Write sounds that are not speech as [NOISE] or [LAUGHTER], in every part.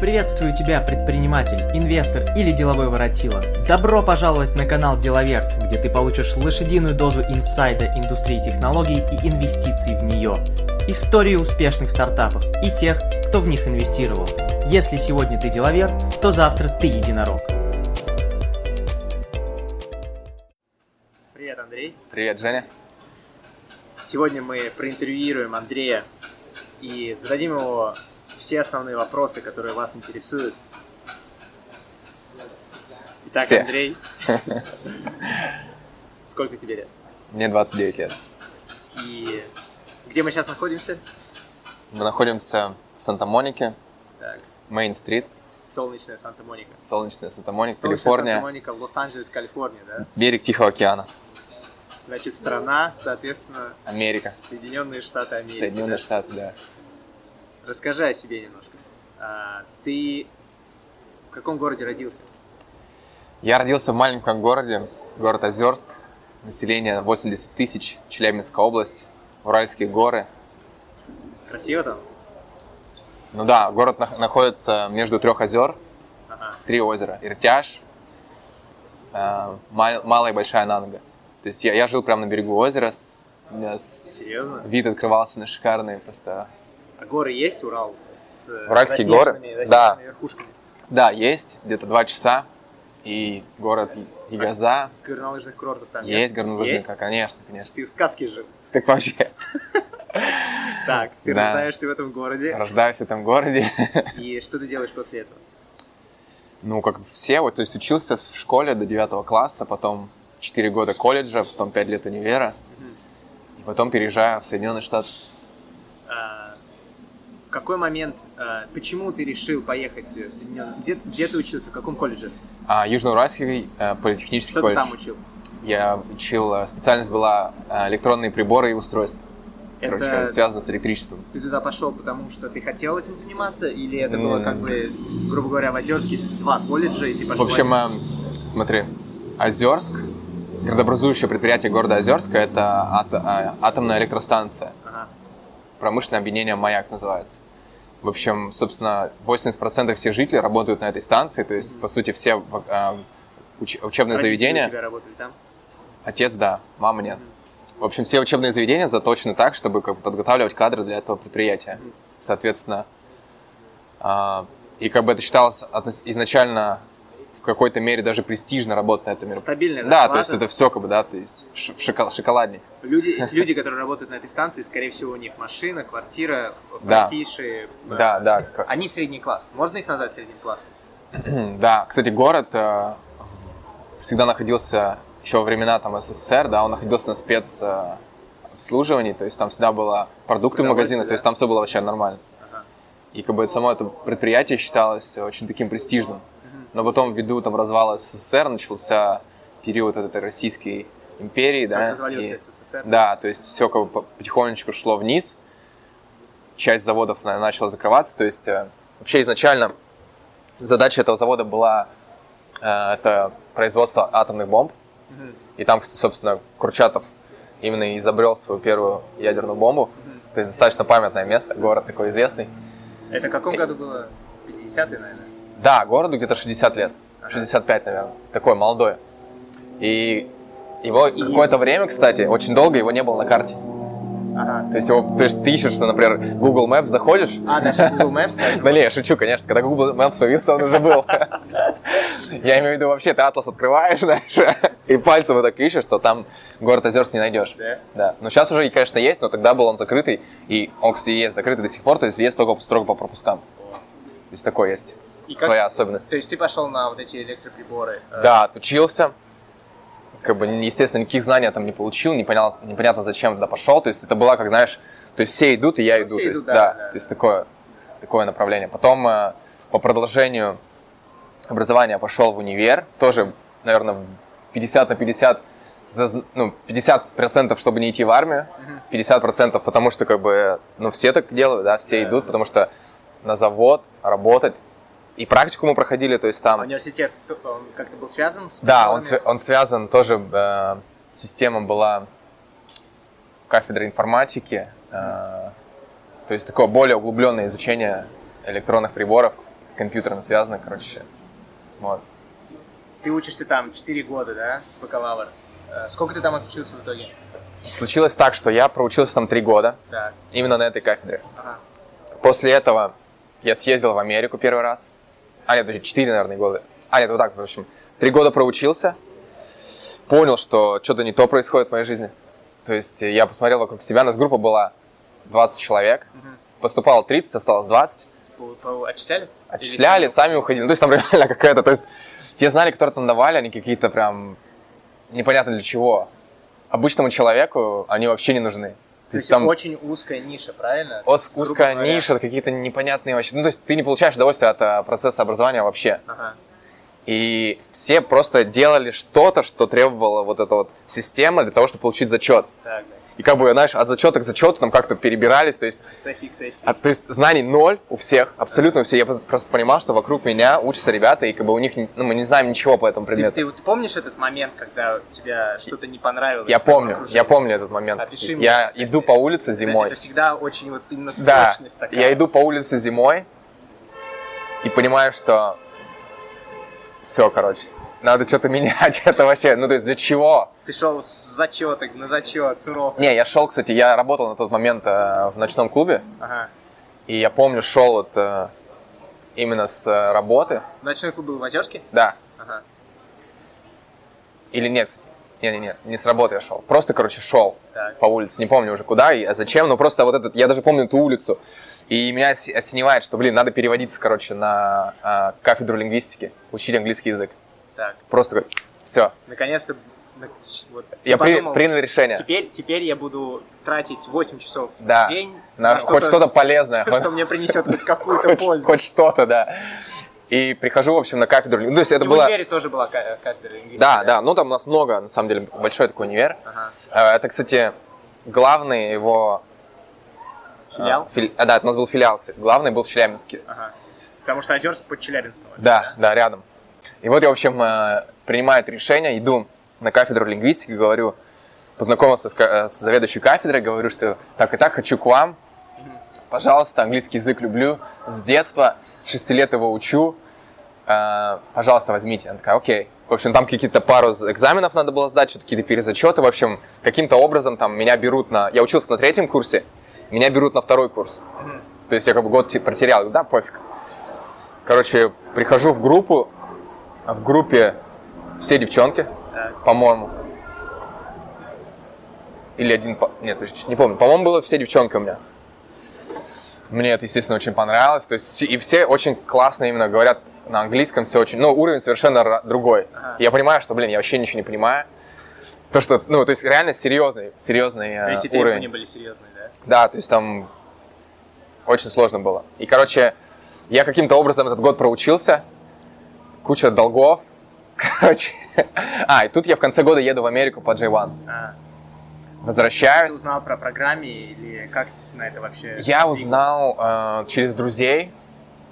Приветствую тебя, предприниматель, инвестор или деловой воротила. Добро пожаловать на канал Деловерт, где ты получишь лошадиную дозу инсайда индустрии технологий и инвестиций в нее. Истории успешных стартапов и тех, кто в них инвестировал. Если сегодня ты деловер, то завтра ты единорог. Привет, Андрей. Привет, Женя. Сегодня мы проинтервьюируем Андрея и зададим его все основные вопросы, которые вас интересуют. Итак, все. Андрей, [LAUGHS] сколько тебе лет? Мне 29 лет. И где мы сейчас находимся? Мы находимся в Санта-Монике, Мейн-стрит. Солнечная Санта-Моника. Солнечная Санта-Моника, Калифорния. Санта-Моника, Лос-Анджелес, Калифорния, да? Берег Тихого океана. Значит, страна, соответственно... Америка. Соединенные Штаты Америки. Соединенные да? Штаты, да. Расскажи о себе немножко. А, ты в каком городе родился? Я родился в маленьком городе, город Озерск. Население 80 тысяч, Челябинская область, Уральские горы. Красиво там? Ну да, город находится между трех озер. Ага. Три озера. Иртяж, э, Малая и Большая Нанга. То есть я, я жил прямо на берегу озера. С, у меня с, Серьезно? Вид открывался на шикарные просто а горы есть, Урал? С Уральские горы? Да. верхушками? Да, есть. Где-то два часа. И город Ягоза. А горнолыжных курортов там Есть горнолыжника, конечно, конечно. Ты в сказке жил? Так вообще. [LAUGHS] Так, ты да. рождаешься в этом городе. Рождаюсь в этом городе. И что ты делаешь после этого? Ну, как все, вот, то есть учился в школе до 9 класса, потом 4 года колледжа, потом 5 лет универа, и потом переезжаю в Соединенные Штаты. А, какой момент, э, почему ты решил поехать в Соединенные... Где, где ты учился, в каком колледже? А, Южноуральский э, политехнический Что колледж. Что ты там учил? Я учил, э, специальность была электронные приборы и устройства. Это... Короче, связано с электричеством. Ты туда пошел, потому что ты хотел этим заниматься, или это было как бы, грубо говоря, в Озерске два колледжа, и ты пошел... В общем, э, смотри, Озерск, градообразующее предприятие города Озерска, это ат- атомная электростанция. Ага промышленное объединение «Маяк» называется. В общем, собственно, 80% всех жителей работают на этой станции, то есть, по сути, все э, уч- учебные Родители заведения... у тебя работали там? Отец, да, мама нет. В общем, все учебные заведения заточены так, чтобы как бы, подготавливать кадры для этого предприятия. Соответственно, э, и как бы это считалось изначально какой-то мере даже престижно работать на этом мероприятии. Стабильная зарплата. Да, то есть это все как бы, да, то есть шоколадник. Люди, [LAUGHS] люди, которые работают на этой станции, скорее всего, у них машина, квартира, простейшие. Да, да. да. Они средний класс. Можно их назвать средним классом? [CLEARS THROAT] да, кстати, город э, всегда находился еще во времена там СССР, да, он находился на спец э, обслуживании, то есть там всегда было продукты в магазинах, да? то есть там все было вообще нормально. Ага. И как бы само это предприятие считалось очень таким престижным но потом ввиду там развала СССР начался период этой российской империи, да. развалился и, СССР. Да, то есть все как бы потихонечку шло вниз, часть заводов начала закрываться, то есть э, вообще изначально задача этого завода была э, это производство атомных бомб, и там, собственно, Курчатов именно изобрел свою первую ядерную бомбу, то есть достаточно памятное место, город такой известный. Это в каком году было? 50-е, наверное? Да, городу где-то 60 лет. 65, наверное. Такой молодой. И его какое-то время, кстати, очень долго его не было на карте. Ага. То есть, его, то есть ты ищешь, например, Google Maps заходишь. А, даже Google Maps? Да не, я шучу, конечно. Когда Google Maps появился, он уже был. Я имею в виду, вообще, ты атлас открываешь, знаешь, и пальцем вот так ищешь, что там город Озерск не найдешь. Да? Но сейчас уже, конечно, есть, но тогда был он закрытый, и он, кстати, есть закрытый до сих пор, то есть въезд только строго по пропускам. То есть такой есть. И как, своя особенность. То есть ты пошел на вот эти электроприборы? Э? Да, отучился. Как бы, естественно, никаких знаний я там не получил, непонятно, непонятно зачем туда пошел. То есть это была, как знаешь, то есть все идут, и я иду. Все то есть, да, да, да, то есть такое, такое направление. Потом э, по продолжению образования пошел в универ, тоже, наверное, 50 на 50 за, ну, 50% чтобы не идти в армию, 50% потому что как бы, ну, все так делают, да, все идут, потому что на завод работать и практику мы проходили, то есть там... А университет, он как-то был связан с... Да, он, он связан тоже, э, система была кафедры информатики, э, то есть такое более углубленное изучение электронных приборов с компьютером связано, короче. Вот. Ты учишься там 4 года, да, бакалавр? Э, Сколько ты там отучился в итоге? Случилось так, что я проучился там три года, Так, именно на этой кафедре. ага. После этого я съездил в Америку первый раз. А, нет, подожди, 4, наверное, года. А, нет, вот так, в общем. Три года проучился. Понял, что что-то не то происходит в моей жизни. То есть э, я посмотрел вокруг себя, у нас группа была 20 человек. Поступало 30, осталось 20. По- по- Отчисляли? Отчисляли, Или сами уходили. Ну, то есть там [LAUGHS] реально какая-то... То есть те знали, которые там давали, они какие-то прям непонятно для чего. Обычному человеку они вообще не нужны. То есть очень узкая ниша, правильно? ос- узкая говоря. ниша, какие-то непонятные вообще. Ну, то есть ты не получаешь удовольствия от а, процесса образования вообще. Ага. И все просто делали что-то, что требовала вот эта вот система для того, чтобы получить зачет. Так, да. И как бы, знаешь, от зачета к зачету там как-то перебирались, то есть Сессии к сессии. а, то есть знаний ноль у всех, абсолютно у всех. Я просто- понимал, что вокруг меня учатся ребята, и как бы у них, ну, мы не знаем ничего по этому Ты, предмету. ты вот помнишь этот момент, когда у тебя что-то не понравилось? Я помню, окружении? я помню этот момент. Опиши мне. Я иду по улице Это- зимой. Это, всегда очень вот именно Да, точность такая. я иду по улице зимой и понимаю, что все, короче, надо что-то [LAUGHS] менять. Это вообще, ну то есть для чего? Ты шел с зачета на зачет, с уроков. Не, я шел, кстати, я работал на тот момент э, в ночном клубе, Ага. и я помню, шел вот э, именно с э, работы. Ночной клуб был в Озерске? Да, Ага. или нет, кстати. Не-не-не, не с работы я шел. Просто, короче, шел Так. по улице. Не помню уже куда и а зачем, но просто вот этот, я даже помню эту улицу. И меня осеневает, что, блин, надо переводиться, короче, на а, кафедру лингвистики, учить английский язык. Так. Просто такой, все. Наконец-то на- вот, Я при- подумал, принял решение. Теперь, теперь я буду тратить 8 часов Да. в день На хоть что-то полезное. что мне принесет хоть какую-то хоть, пользу. хоть что-то, да. И прихожу, в общем, на кафедру. Ну, то есть это И в было... универе тоже была ка- кафедра лингвистики. Да, да, ну там у нас много, на самом деле, большой такой универ. Ага. Э, Это, кстати, главный его... Филиал? э, фили- а, да, это у нас был филиал, кстати. Главный был в Челябинске. Ага. Потому что Озерск под Челябинском. вообще, Да, да, рядом. И вот я, в общем, э, принимаю это решение, иду на кафедру лингвистики, говорю, познакомился с, э, с заведующей кафедрой, говорю, что так и так хочу к вам. Пожалуйста, английский язык люблю с детства, с 6 лет его учу. Э, Пожалуйста, возьмите. Она такая, окей. В общем, там какие-то пару экзаменов надо было сдать, что-то какие-то перезачеты. В общем, каким-то образом там меня берут на... Я учился на третьем курсе, меня берут на второй курс. То есть я как бы год те- протерял. Говорю, Да, пофиг. Короче, прихожу в группу, в группе все девчонки, Так. по-моему. Или один... Нет, не помню. По-моему, было все девчонки у меня. Мне это, естественно, очень понравилось. То есть, и все очень классно именно говорят на английском, все очень... Ну, уровень совершенно другой. Ага. Я понимаю, что, блин, я вообще ничего не понимаю. То, что, ну, то есть, реально серьезный, серьезный э, То есть и уровень. требования были серьезные, да? Да, то есть там очень сложно было. И, короче, я каким-то образом этот год проучился, куча долгов, [LAUGHS] короче. А, и тут я в конце года еду в Америку по J1. А, ты Возвращаюсь. узнал про программе или как ты на это вообще? Я узнал э, через друзей,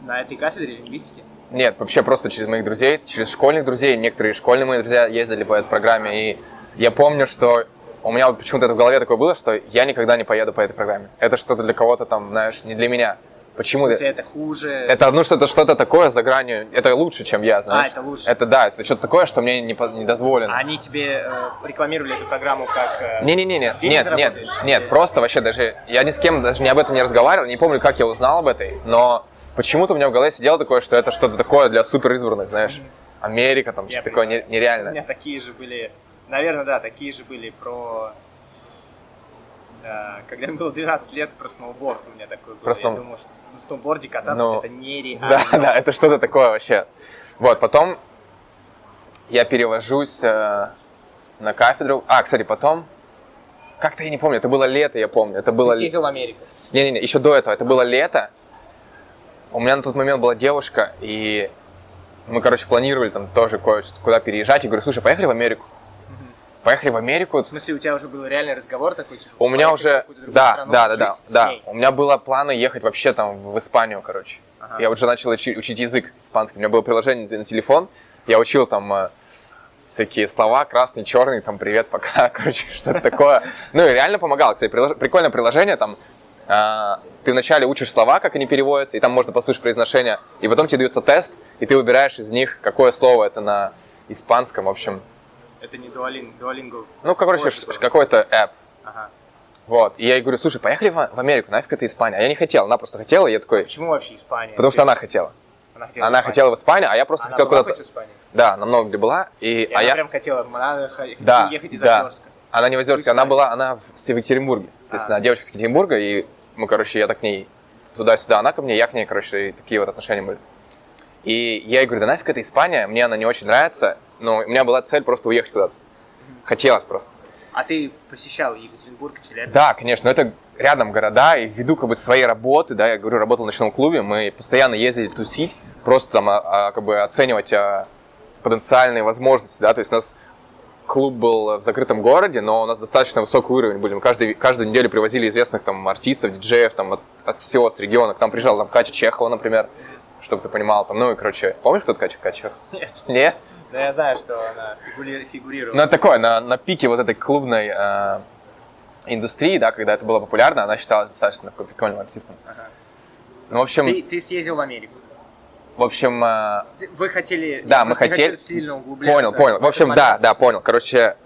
На этой кафедре лингвистики? нет, вообще просто через моих друзей, через школьных друзей. Некоторые школьные мои друзья ездили по этой программе. И я помню, что у меня вот почему-то это в голове такое было, что я никогда не поеду по этой программе. Это что-то для кого-то там, знаешь, не для меня. Почему? В смысле, это хуже? Это, ну, что-то что-то такое за гранью. Это лучше, чем я, знаешь. А, это лучше. Это да, это что-то такое, что мне не, не дозволено. А Они тебе э, рекламировали эту программу как... э, Не-не-не, нет, деньги нет, нет, нет, Или- просто вообще даже, я ни с кем даже не об этом не разговаривал, не помню, как я узнал об этой, но почему-то у меня в голове сидело такое, что это что-то такое для супер избранных, знаешь, Америка, там, что-то такое не- понимаю. У меня такие же были, наверное, да, такие же были про... э, Когда мне было 12 лет, про сноуборд у меня такой был. Про Я сноу- думал, что на сноуборде кататься Ну, это нереально. Да, [LAUGHS] да, это что-то такое вообще. Вот, потом я перевожусь э, на кафедру. А, кстати, потом, как-то я не помню, это было лето, я помню, это было... Ты съездил в Америку. Не-не-не, еще до этого, это было лето. У меня на тот момент была девушка, и мы, короче, планировали там тоже кое-что, куда переезжать. И говорю, слушай, поехали в Америку. Поехали в Америку. В смысле, у тебя уже был реальный разговор такой? типа, У меня уже, да, да, да, да, да. У меня было планы ехать вообще там в Испанию, короче. Ага. Я уже начал учи- учить язык испанский. У меня было приложение на телефон. Я учил там э, всякие слова, красный, черный, там, привет, пока, [LAUGHS] короче, что-то такое. Ну и реально помогало, кстати, прилож- прикольное приложение, там а, ты вначале учишь слова, как они переводятся, и там можно послушать произношение, и потом тебе дается тест, и ты выбираешь из них, какое слово это на испанском, в общем. Это не Duolingo. Duolingo Ну, короче, какой-то app. Ага. Вот. И я ей говорю, слушай, поехали в, в Америку, нафиг это Испания. А я не хотел, она просто хотела, и я такой, Почему вообще Испания? потому что То она хотела. Она хотела, Она в Испанию. хотела в Испанию, а я просто Она хотел куда-то... Да, она много где была. И, И а она я... прям хотела, х- Да, ехать из да. Озерска. Она не в Озерске, она была, она в в Екатеринбурге. То есть А. она девочка из Екатеринбурга, и мы, короче, я так к ней туда-сюда, она ко мне, я к ней, короче, и такие вот отношения были. И я ей говорю, да нафиг это Испания, мне она не очень нравится, но у меня была цель просто уехать куда-то. Хотелось просто. А ты посещал Екатеринбург, Челябинск? Да, конечно, но это рядом города, и ввиду как бы своей работы, да, я говорю, работал в ночном клубе, мы постоянно ездили тусить, просто там а, а, как бы оценивать а, потенциальные возможности, да, то есть у нас клуб был в закрытом городе, но у нас достаточно высокий уровень были. Мы каждый, каждую неделю привозили известных там артистов, диджеев там от, от всего с региона. К нам приезжал там Катя Чехова, например, чтобы ты понимал, там, ну и, короче, помнишь, кто Катя Чехова? Нет. Нет? Да я знаю, что она фигури- фигурировала. Ну, это такое, на, на пике вот этой клубной э, индустрии, да, когда это было популярно, она считалась достаточно прикольным артистом. Ага. Ну, в общем, Ты, ты съездил в Америку. в общем, э, Вы хотели... Да, мы хотели- сильно углубляться понял, понял. В общем, да, да, понял. Короче,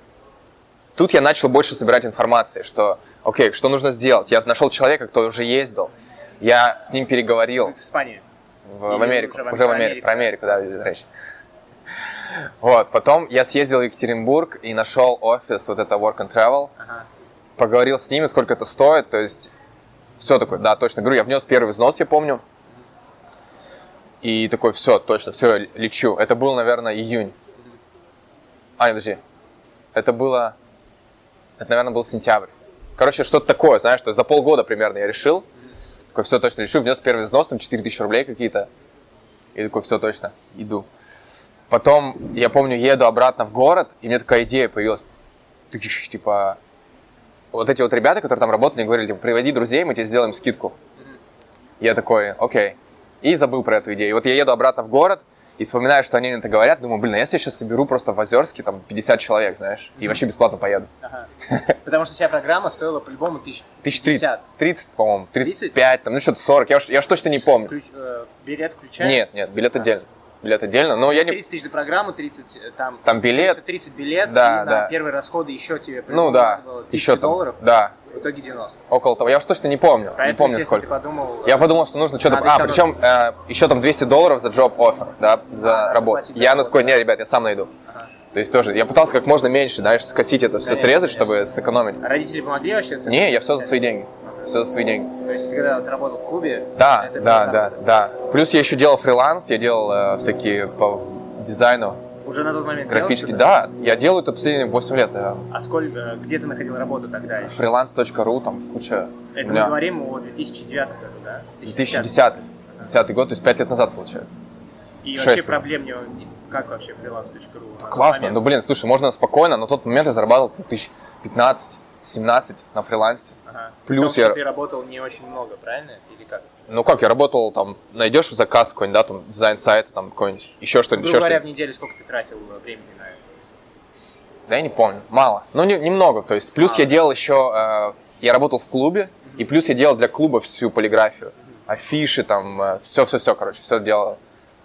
тут я начал больше собирать информации, что, окей, что нужно сделать. Я нашел человека, кто уже ездил, я с ним переговорил. В Испании. в, в Америку, уже в- уже в Америку, про Америку, да, речь. Вот, потом я съездил в Екатеринбург и нашел офис вот это Work and Travel, Ага. поговорил с ними, сколько это стоит, то есть все такое, да, точно говорю, я внес первый взнос, я помню, и такой, все, точно, все, лечу. Это был, наверное, июнь. А, нет, подожди, это было, это, наверное, был сентябрь. Короче, что-то такое, знаешь, то есть за полгода примерно я решил, такой, все, точно решил, внес первый взнос, там 4000 рублей какие-то, и такой, все, точно, иду. Потом, я помню, еду обратно в город, и мне такая идея появилась. Ты типа, вот эти вот ребята, которые там работали, говорили, типа, приводи друзей, мы тебе сделаем скидку. Я такой, окей. И забыл про эту идею. И вот я еду обратно в город, и вспоминаю, что они мне это говорят, думаю, блин, а если я сейчас соберу просто в Озерске там 50 человек, знаешь, и вообще бесплатно поеду. Ага. Потому что вся программа стоила по-любому тысяч 1030, 30, по-моему, 30? 35, там, ну что-то 40, я уж, я уж точно не помню. Включ- э, билет включает? Нет, нет, билет отдельно. Билет отдельно, но я не... 30 тысяч за программу, 30 э, там... Там билет. 30, 30 билет, Да, и да. на первые расходы еще тебе Ну да, надо было 1000 еще там, долларов, да, в итоге 90. около того. Я уж точно не помню, Поэтому, не помню сколько. ты подумал... Я э, подумал, что нужно что-то... А, причем э, еще там 200 долларов за job offer, да, за А, работу. за Я ну такой, не, ребят, я сам найду. Ага. То есть тоже, я пытался как можно меньше, знаешь, скосить это все, Конечно, срезать, конечно. чтобы сэкономить. А родители помогли вообще? Не, я все за свои деньги. Все деньги. То есть ты когда вот работал в клубе... Да, это да, да, да. Плюс я еще делал фриланс, я делал э, всякие по дизайну, Уже на тот момент что-то? Да, я делаю это последние 8 лет, наверное. А сколько, э, где ты находил работу тогда? Freelance.ru, там куча. Это у мы меня говорим о 2009 году, да? 2010 10 год, то есть 5 лет назад, получается. И шесть вообще лет. проблем не... Как вообще freelance.ru? тот Классно, момент? ну блин, слушай, можно спокойно, на тот момент я зарабатывал ну, тысяч 15-17 на фрилансе. Ага. Плюс Потому что я- ты работал не очень много, правильно? Или как? Ну как, я работал там, найдешь заказ какой-нибудь, да, там, дизайн сайта, там, какой-нибудь, еще что-нибудь, Грубо еще говоря, что-нибудь. в неделю сколько ты тратил э, времени на это? Да я не помню, мало. Ну, не- немного, то есть, плюс Мало. я делал еще, э, я работал в клубе, и плюс я делал для клуба всю полиграфию. Афиши там, все-все-все, короче, все делал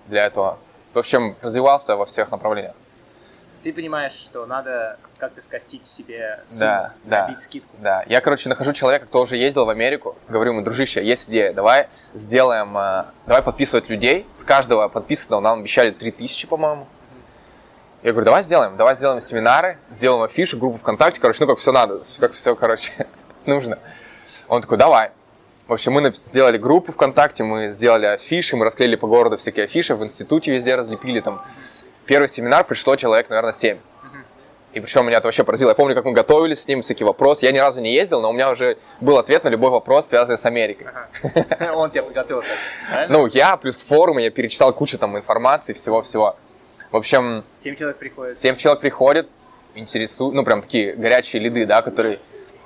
для этого. В общем, развивался во всех направлениях. Ты понимаешь, что надо как-то скостить себе сумму, Да, да. скидку. Да, я, короче, нахожу человека, кто уже ездил в Америку, говорю ему, дружище, есть идея, давай сделаем, э, давай подписывать людей, с каждого подписанного нам обещали 3000, по-моему. Я говорю, давай сделаем, давай сделаем семинары, сделаем афишу, группу ВКонтакте, короче, ну как все надо, как все, короче, [LAUGHS] нужно. Он такой, давай. В общем, мы сделали группу ВКонтакте, мы сделали афиши, мы расклеили по городу всякие афиши, в институте везде разлепили там. Первый семинар пришло человек, наверное, 7. И причем меня это вообще поразило. Я помню, как мы готовились с ним, всякие вопросы. Я ни разу не ездил, но у меня уже был ответ на любой вопрос, связанный с Америкой. Ага. [LAUGHS] Он тебя подготовил, соответственно, правильно? Ну, я плюс форумы, я перечитал кучу там информации, всего-всего. В общем, Семь человек приходит. 7 человек приходят, интересуют, ну, прям такие горячие лиды, да, которые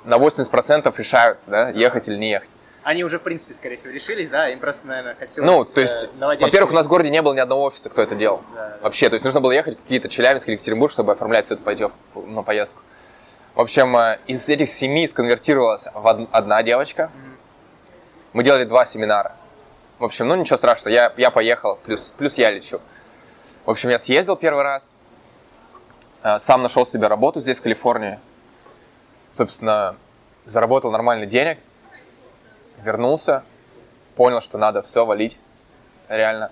на 80% решаются, да, ехать или не ехать. Они уже, в принципе, скорее всего, решились, да? Им просто, наверное, хотелось... Ну, то э, есть, наводящего- во-первых, у нас в городе не было ни одного офиса, кто это делал. Да, да. Вообще, то есть нужно было ехать в какие-то Челябинск или Екатеринбург, чтобы оформлять всю эту пойдев- ну, поездку. В общем, э, из этих семи сконвертировалась в од- одна девочка. Мы делали два семинара. В общем, ну ничего страшного, я, я поехал, плюс, плюс я лечу. В общем, я съездил первый раз, э, сам нашел себе работу здесь, в Калифорнии. Собственно, заработал нормальный денег, вернулся, понял, что надо все валить, реально.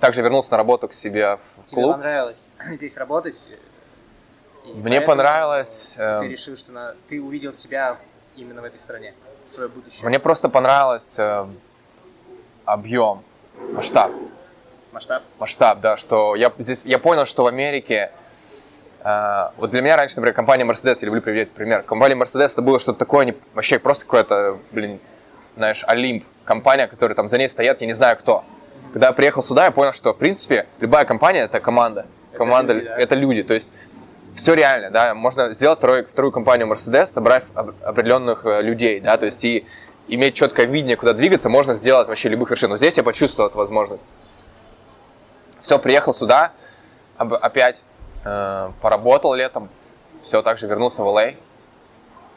Также вернулся на работу к себе в Тебе клуб. понравилось [CLEARS THROAT] здесь работать? И Мне понравилось, Ты эм, решил, что на- ты увидел себя именно в этой стране, свое будущее, Мне просто понравилось э, объем, масштаб. масштаб. масштаб, да, что я здесь, я понял, что в Америке, э, вот для меня раньше, например, компания Mercedes, я люблю приводить пример, компания Mercedes это было что-то такое, не, вообще просто какое-то, блин, знаешь, Олимп, компания, которая там за ней стоят, я не знаю кто. Когда я приехал сюда, я понял, что, в принципе, любая компания это команда, команда, люди, да. это люди, то есть все реально, да, можно сделать второй, вторую компанию Mercedes, собрав об- определенных э, людей, да, то есть и иметь четкое видение, куда двигаться, можно сделать вообще любых вершин. Но здесь я почувствовал эту возможность. Все, приехал сюда, опять э, поработал летом, все, также вернулся в LA.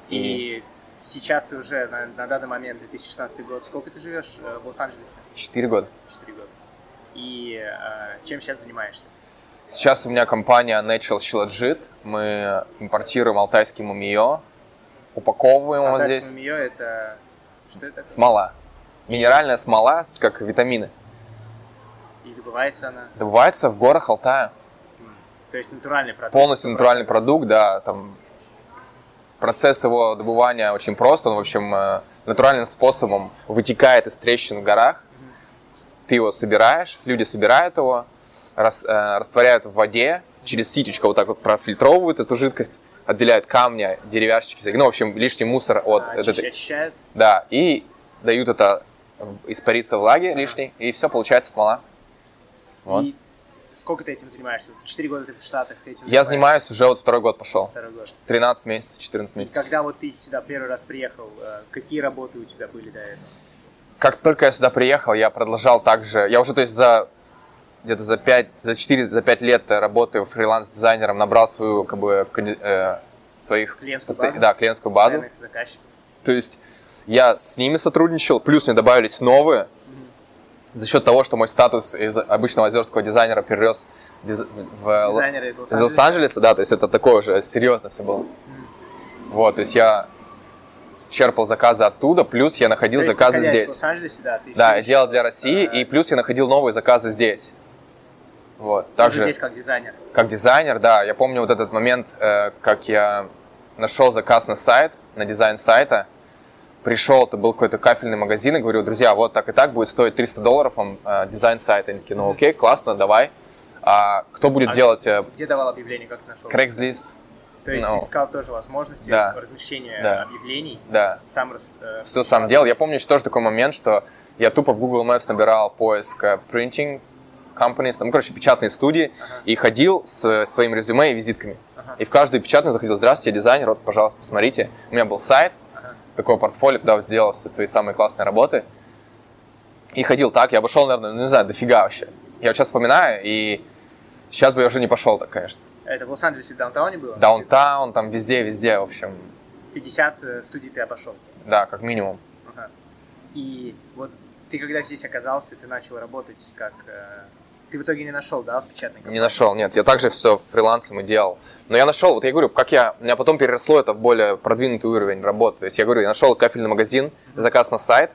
И сейчас ты уже на, на данный момент, 2016 год, сколько ты живешь э, в Лос-Анджелесе? 4 года. 4 года. И э, чем сейчас занимаешься? Сейчас у меня компания Natural Shilajit. Мы импортируем алтайский мумиё, упаковываем его здесь. мумиё это... Что это? Смола. Минеральная смола, как витамины. И добывается она? Добывается в горах Алтая. То есть натуральный продукт? Полностью 100%. натуральный продукт, да, там процесс его добывания очень прост, он, в общем, э, натуральным способом вытекает из трещин в горах. Ты его собираешь, люди собирают его, рас- э, растворяют в воде, через ситечко вот так вот профильтровывают эту жидкость, отделяют камни, деревяшечки, всякие, ну, в общем, лишний мусор от А, этой- очищ- очищают? Да, и дают это испариться влаги лишней, и все, получается смола. Вот. И сколько ты этим занимаешься? Четыре года ты в Штатах этим Я занимаюсь уже вот второй год пошел. Второй год. 13 месяцев, 14 И месяцев. когда вот ты сюда первый раз приехал, э, какие работы у тебя были до этого? как только я сюда приехал, я продолжал также, я уже, то есть, за где-то за 5, за 4, за 5 лет работы фриланс-дизайнером набрал свою, как бы, э, своих... Клиентскую постоя- базу? Да, клиентскую базу. То есть, я с ними сотрудничал, плюс мне добавились новые, за счет того, что мой статус из обычного озерского дизайнера перерос диз- в из Лос-Анджелеса? Да, то есть это такое уже серьезно все было. Вот, то есть я черпал заказы оттуда, плюс я находил То есть, заказы здесь. в Лос-Анджелесе, да, ты Да, я делал для России, э, и плюс я находил новые заказы здесь. Вот. уже Также здесь как дизайнер. как дизайнер, да, я помню вот этот момент, э, как я нашел заказ на сайт, на дизайн сайта. Пришел, это был какой-то кафельный магазин, и говорю, друзья, вот так и так будет стоить 300 долларов вам э, дизайн сайта. Они такие, ну окей, классно, давай. А кто будет А делать э, Где давал объявление, как нашел? Craigslist? То есть ну. искал тоже возможности Да. размещения Да. объявлений, Да, сам рас- э, все сам делал. Я помню еще тоже такой момент, что я тупо в Google Maps набирал поиск э, printing companies, там, короче, печатные студии, Ага. и ходил с своим резюме и визитками. Ага. И в каждую печатную заходил, здравствуйте, я дизайнер, вот, пожалуйста, посмотрите. У меня был сайт. Такое портфолио, куда сделал все свои самые классные работы. И ходил так, я обошел, наверное, ну, не знаю, дофига вообще. Я вот сейчас вспоминаю, и сейчас бы я уже не пошел так, конечно. Это в Лос-Анджелесе, в даунтауне было? Даунтаун, там везде, везде, в общем, 50 э, студий ты обошел. да, как минимум. Ага. И вот ты когда здесь оказался, ты начал работать как... э, Ты в итоге не нашел, да, в печатной Не компании? нашел, нет, я также все фрилансом и делал. Но я нашел, вот я говорю, как я, у меня потом переросло это в более продвинутый уровень работы. То есть я говорю, я нашел кафельный магазин, заказ на сайт,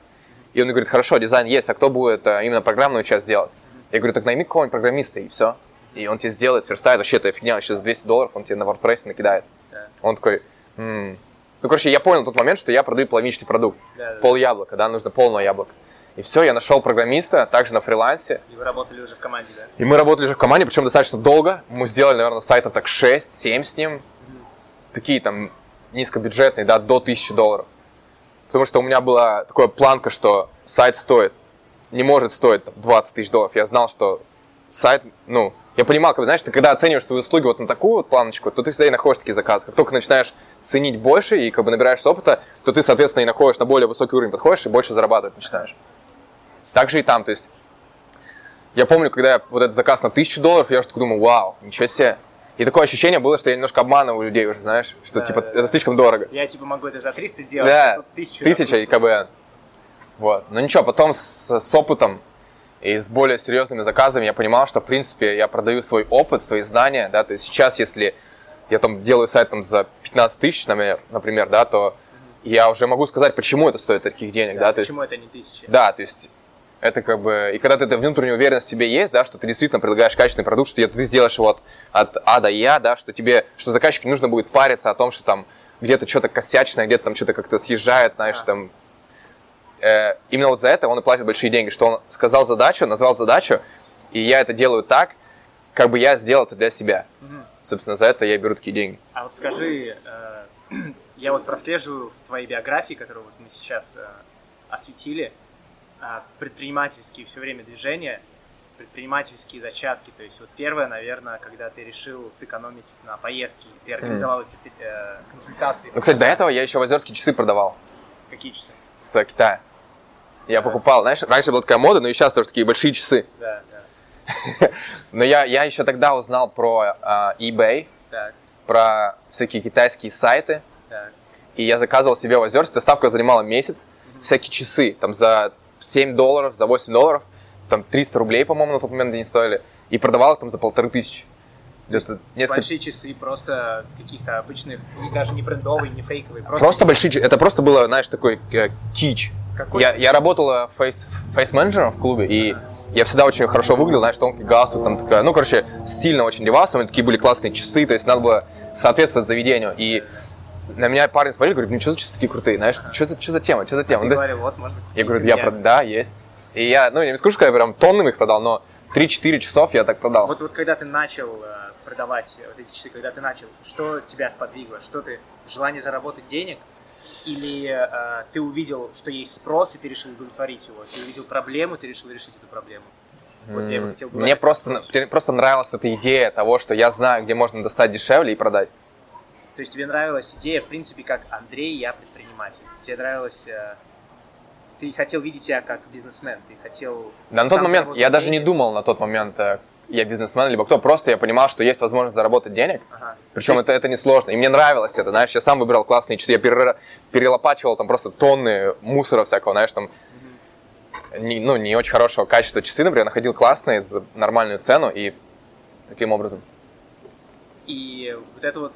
и он мне говорит, хорошо, дизайн есть, а кто будет э, именно программную часть делать? Я говорю, так найми какого-нибудь программиста, и все. И он тебе сделает, сверстает, вообще это фигня, вообще за 200 долларов он тебе на WordPress накидает. Да. Он такой, «М». ну, короче, я понял тот момент, что я продаю половинчатый продукт. Да, да, Пол яблока, да, нужно полное яблоко. И все, я нашел программиста, также на фрилансе, И вы работали уже в команде, да? и мы работали же в команде, причем достаточно долго. Мы сделали, наверное, сайтов так 6-7 с ним. Такие там низкобюджетные, да, до 1000 долларов. Потому что у меня была такая планка, что сайт стоит, не может стоить там, 20 тысяч долларов. Я знал, что сайт, ну, я понимал, как бы, знаешь, ты когда оцениваешь свои услуги вот на такую вот планочку, то ты всегда и находишь такие заказы. Как только начинаешь ценить больше и как бы набираешься опыта, то ты, соответственно, и находишь на более высокий уровень, подходишь и больше зарабатывать начинаешь. Так же и там, то есть я помню, когда я вот этот заказ на 1000 долларов, я уже такой думаю, вау, ничего себе. И такое ощущение было, что я немножко обманываю людей уже, знаешь, что Да, типа да, да. это слишком дорого. Я типа могу это за 300 сделать, а Да, тут 1000 тысяча и КБ. Вот. Но ничего, потом с, с опытом и с более серьезными заказами я понимал, что, в принципе, я продаю свой опыт, свои знания, да, то есть сейчас, если я там делаю сайт там за 15 тысяч, например, да, то я уже могу сказать, почему это стоит таких денег, да, да то почему есть, это не тысячи? да, то есть это как бы, и когда ты эта внутренняя уверенность в себе есть, да, что ты действительно предлагаешь качественный продукт, что ты сделаешь его от, от А до Я, да, что тебе, что заказчику не нужно будет париться о том, что там где-то что-то косячное, где-то там что-то как-то съезжает, знаешь, а. там. Э, именно вот за это он и платит большие деньги, что он сказал задачу, назвал задачу, и я это делаю так, как бы я сделал это для себя. Угу. Собственно, за это я беру такие деньги. А вот скажи, э, [CLEARS THROAT] я вот прослеживаю в твоей биографии, которую вот мы сейчас э, осветили, предпринимательские все время движения, предпринимательские зачатки. То есть вот первое, наверное, когда ты решил сэкономить на поездке, ты организовал mm. эти э, консультации. Ну, кстати, до этого я еще в Озерске часы продавал. Какие часы? С Китая. Я да. покупал, знаешь, раньше была такая мода, но и сейчас тоже такие большие часы. Да, да. [LAUGHS] но я, я еще тогда узнал про uh, eBay, так. про всякие китайские сайты. Так. И я заказывал себе в Озерске, доставка занимала месяц, всякие часы, там за 7 долларов, за 8 долларов там 300 рублей, по-моему, на тот момент они стоили, и продавал их там за полторы тысячи. Несколько... Большие часы просто каких-то обычных, даже не брендовые, не фейковые. Просто, просто большие часы. Это просто было, знаешь, такой э, кич. Какой? Я, я работала фейс, фейс-менеджером в клубе, и я всегда очень хорошо выглядел, знаешь, тонкий галстук, там такая, ну, короче, стильно очень девался, у меня такие были классные часы, то есть надо было соответствовать заведению. И на меня парень смотрел, говорит, ну что за часы такие крутые, знаешь, что, за, что за тема, что за тема? Ты говорил, вот, можно Я говорю, я, про... да, есть. И я, ну, не скажу, что я прям тоннами их продал, но 3-4 часов я так продал. Вот, вот когда ты начал э, продавать вот эти часы, когда ты начал, что тебя сподвигло? Что ты, желание заработать денег? Или э, ты увидел, что есть спрос, и ты решил удовлетворить его? Ты увидел проблему, ты решил решить эту проблему? Вот я бы хотел Мне просто, просто нравилась эта идея того, что я знаю, где можно достать дешевле и продать. То есть тебе нравилась идея, в принципе, как Андрей, я предприниматель. Тебе нравилось э, ты хотел видеть себя как бизнесмен, ты хотел... Да, на тот момент я денег. даже не думал на тот момент, э, я бизнесмен, либо кто, просто я понимал, что есть возможность заработать денег, ага. причем есть... это, это не сложно, и мне нравилось это, знаешь, я сам выбирал классные часы, я перер... перелопачивал там просто тонны мусора всякого, знаешь, там, не, ну, не очень хорошего качества часы, например, находил классные за нормальную цену и таким образом. И вот это вот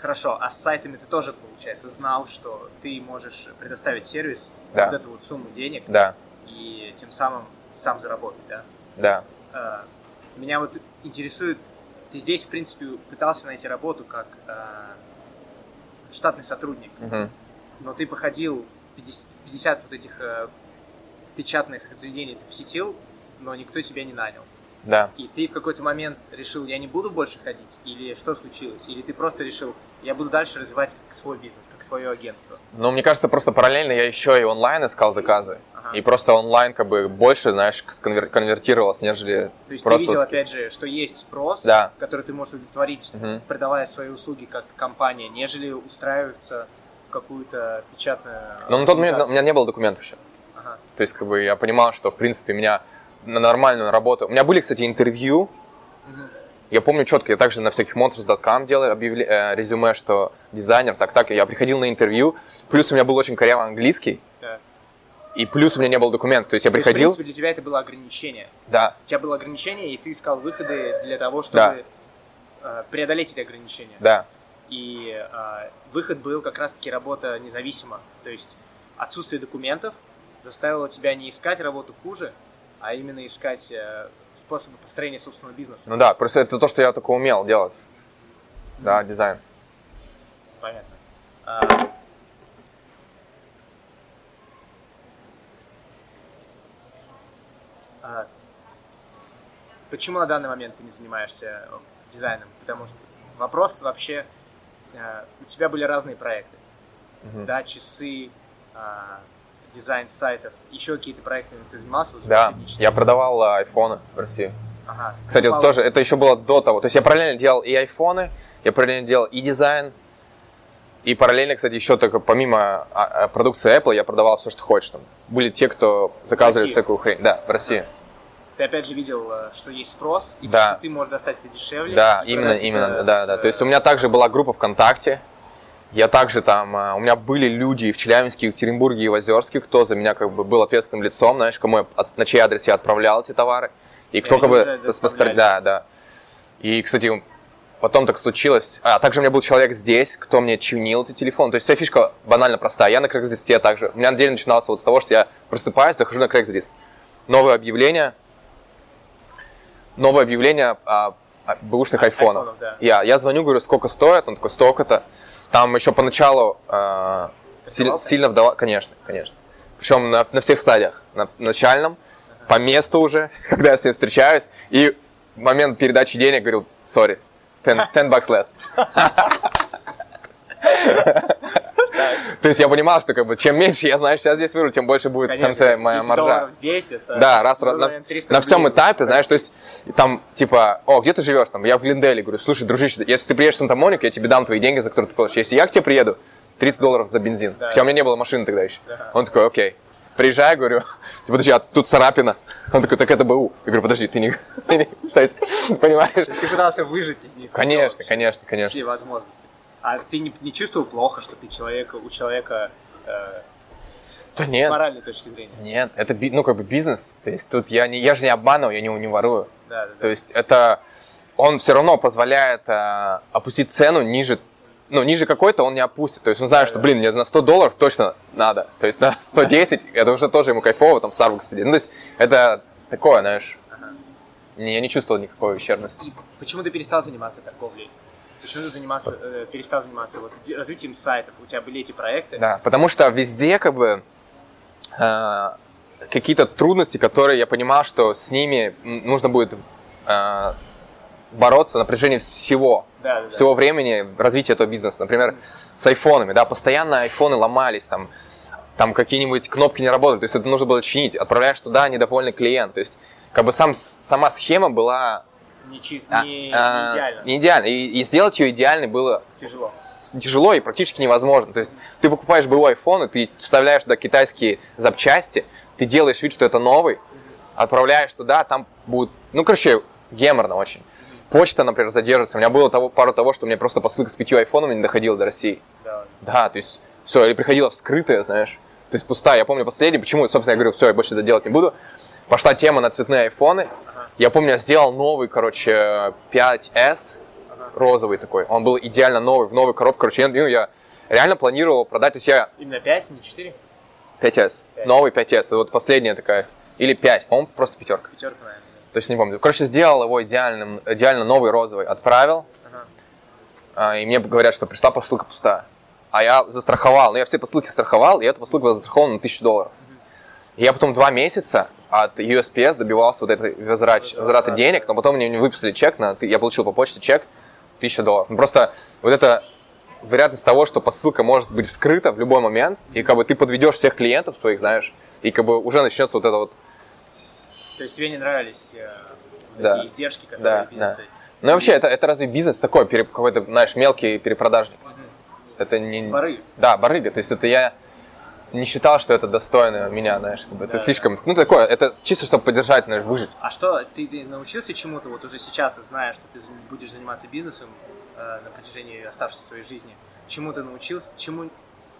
Хорошо, а с сайтами ты тоже, получается, знал, что ты можешь предоставить сервис, да. вот эту вот сумму денег, да. и тем самым сам заработать, да? Да. А, меня вот интересует, ты здесь, в принципе, пытался найти работу как а, штатный сотрудник, угу. но ты походил 50, 50 вот этих а, печатных заведений ты посетил, но никто тебя не нанял. Да. И ты в какой-то момент решил, я не буду больше ходить, или что случилось? Или ты просто решил, я буду дальше развивать как свой бизнес, как свое агентство? Ну, мне кажется, просто параллельно я еще и онлайн искал заказы. Ага. И просто онлайн как бы больше, знаешь, конвертировалось, нежели То есть просто... ты видел, опять же, что есть спрос, да. который ты можешь удовлетворить, угу. продавая свои услуги как компания, нежели устраиваться в какую-то печатную Но на тот момент у меня не было документов еще. Ага. То есть, как бы, я понимал, что, в принципе, меня на нормальную работу. У меня были, кстати, интервью. Я помню четко, я также на всяких monsters.com делал объявле, э, резюме, что дизайнер, так-так. Я приходил на интервью. Плюс у меня был очень корявый английский. Да. И плюс у меня не было документов. То есть я приходил... То есть, в принципе, для тебя это было ограничение. Да. У тебя было ограничение, и ты искал выходы для того, чтобы да. э, преодолеть эти ограничения. Да. И э, выход был как раз-таки работа независимо. То есть отсутствие документов заставило тебя не искать работу хуже, а именно искать э, способы построения собственного бизнеса. Ну да, просто это то, что я только умел делать. Да, дизайн. Понятно. А... А... Почему на данный момент ты не занимаешься дизайном? Потому что вопрос вообще... Э, у тебя были разные проекты. Угу. Да, часы, а, дизайн сайтов, еще какие-то проекты ты занимался? Вот, да, я продавал айфоны в России. Ага. Кстати, это тоже, это еще было до того. То есть я параллельно делал и айфоны, я параллельно делал и дизайн, и параллельно, кстати, еще только помимо а, а, продукции Apple я продавал все, что хочешь. Там были те, кто заказывали всякую хрень. Да, в России. Ты опять же видел, э, что есть спрос, и да. ты можешь достать это дешевле. Да, именно, именно, да, да. То есть у меня также была группа ВКонтакте, Я также там, э, у меня были люди в Челябинске, Екатеринбурге и в Озерске, кто за меня как бы был ответственным лицом, знаешь, кому я, на чей адрес я отправлял эти товары. И кто они как бы распространял. Да, да. И, кстати, потом так случилось. А, также у меня был человек здесь, кто мне чинил эти телефоны. То есть вся фишка банально простая. Я на Craigslist также. У меня день начинался вот с того, что я просыпаюсь, захожу на Craigslist. Новое объявление. Новое объявление о, о бэушных айфонах. айфонов, да. Я, я звоню, говорю, сколько стоит? Он такой, столько-то. Там еще поначалу э, си- Вдавался? сильно вдавал, конечно, конечно. Причем на, на всех стадиях. На начальном, по месту уже, [LAUGHS] когда я с ним встречаюсь. И в момент передачи денег говорю, sorry, 10, 10 bucks less. [LAUGHS] То есть я понимал, что как бы чем меньше я знаю, сейчас здесь выру, тем больше будет в конце моя 10 маржа. здесь, это... Да, раз, ну, раз на, наверное, 300 на всем этапе, знаешь, то есть там типа, о, где ты живешь там? Я в Глинделе, говорю, слушай, дружище, если ты приедешь в Санта-Монику, я тебе дам твои деньги, за которые ты платишь. Если я к тебе приеду, 30 долларов за бензин. Да. Хотя у меня не было машины тогда еще. Да. Он такой, окей. Приезжаю, говорю, типа, подожди, а тут царапина. Он такой, так это БУ. Я говорю, подожди, ты не... То есть, [LAUGHS] понимаешь? То есть ты пытался выжить из них Конечно, конечно, конечно. все возможности. А ты не, не чувствовал плохо, что ты человека, у человека э, Да с нет, моральной точки зрения? нет, это, ну, как бы бизнес. То есть тут я, не, я же не обманываю, я не, не ворую. Да, да, да. То есть это он все равно позволяет э, опустить цену ниже, ну, ниже какой-то он не опустит. То есть он знает, что, блин, мне на 100 долларов точно надо. То есть на 110 [LAUGHS] это уже тоже ему кайфово, там, в Starbucks сидеть. Ну, то есть это такое, знаешь, не- я не чувствовал никакой ущербности. И почему ты перестал заниматься торговлей? Почему ты заниматься, э, перестал заниматься вот, развитием сайтов? У тебя были эти проекты? Да, потому что везде как бы э, какие-то трудности, которые я понимал, что с ними нужно будет э, бороться на протяжении всего, Да, да, да. всего времени развития этого бизнеса. Например, с айфонами, да, постоянно айфоны ломались, там, там какие-нибудь кнопки не работали, то есть это нужно было чинить. Отправляешь туда недовольный клиент, то есть как бы сам, сама схема была Не, чист, а, не, а, не идеально. не идеальной. И, и сделать ее идеальной было Тяжело. тяжело и практически невозможно. То есть ты покупаешь БУ iPhone, и ты вставляешь туда китайские запчасти, ты делаешь вид, что это новый, отправляешь туда, там будет, ну, короче, геморно очень. Почта, например, задержится. У меня было того, пару того, что мне просто посылка с пятью айфонами не доходила до России. Да. Да, то есть все, или приходила вскрытая, знаешь. То есть пустая. Я помню последний, почему, собственно, я говорю, все, я больше это делать не буду. Пошла тема на цветные айфоны. Я помню, я сделал новый, короче, 5S, розовый такой. Он был идеально новый, в новой коробке. Короче, я, ну, я реально планировал продать. То есть я Именно 5, не 4? 5S, Пять. новый 5S. И вот последняя такая. Или 5, по-моему, просто пятерка. Пятерка, наверное. Точно не помню. Короче, сделал его идеальным, идеально новый розовый, отправил. Ага. А, и мне говорят, что пришла посылка пустая. А я застраховал. Ну, я все посылки страховал, и эта посылка была застрахована на 1000 долларов. И я потом два месяца от USPS добивался вот этой возврат, возврата денег, но потом мне не выписали чек, на, я получил по почте чек 1000 долларов. Ну, просто вот это вероятность того, что посылка может быть вскрыта в любой момент, и как бы ты подведешь всех клиентов своих, знаешь, и как бы уже начнется вот это вот То есть тебе не нравились э, вот Да. эти издержки, которые Да, бизнесы... Ну и вообще, это, это разве бизнес такой, какой-то, знаешь, мелкий перепродажник? Это не... Барыга. Да, барыга. То есть это я не считал, что это достойно меня, знаешь, как бы. Это Да. слишком... Ну, такое, это чисто, чтобы поддержать, знаешь, выжить. А что, ты, ты научился чему-то вот уже сейчас, зная, что ты будешь заниматься бизнесом э, на протяжении оставшейся своей жизни? Чему ты научился, чему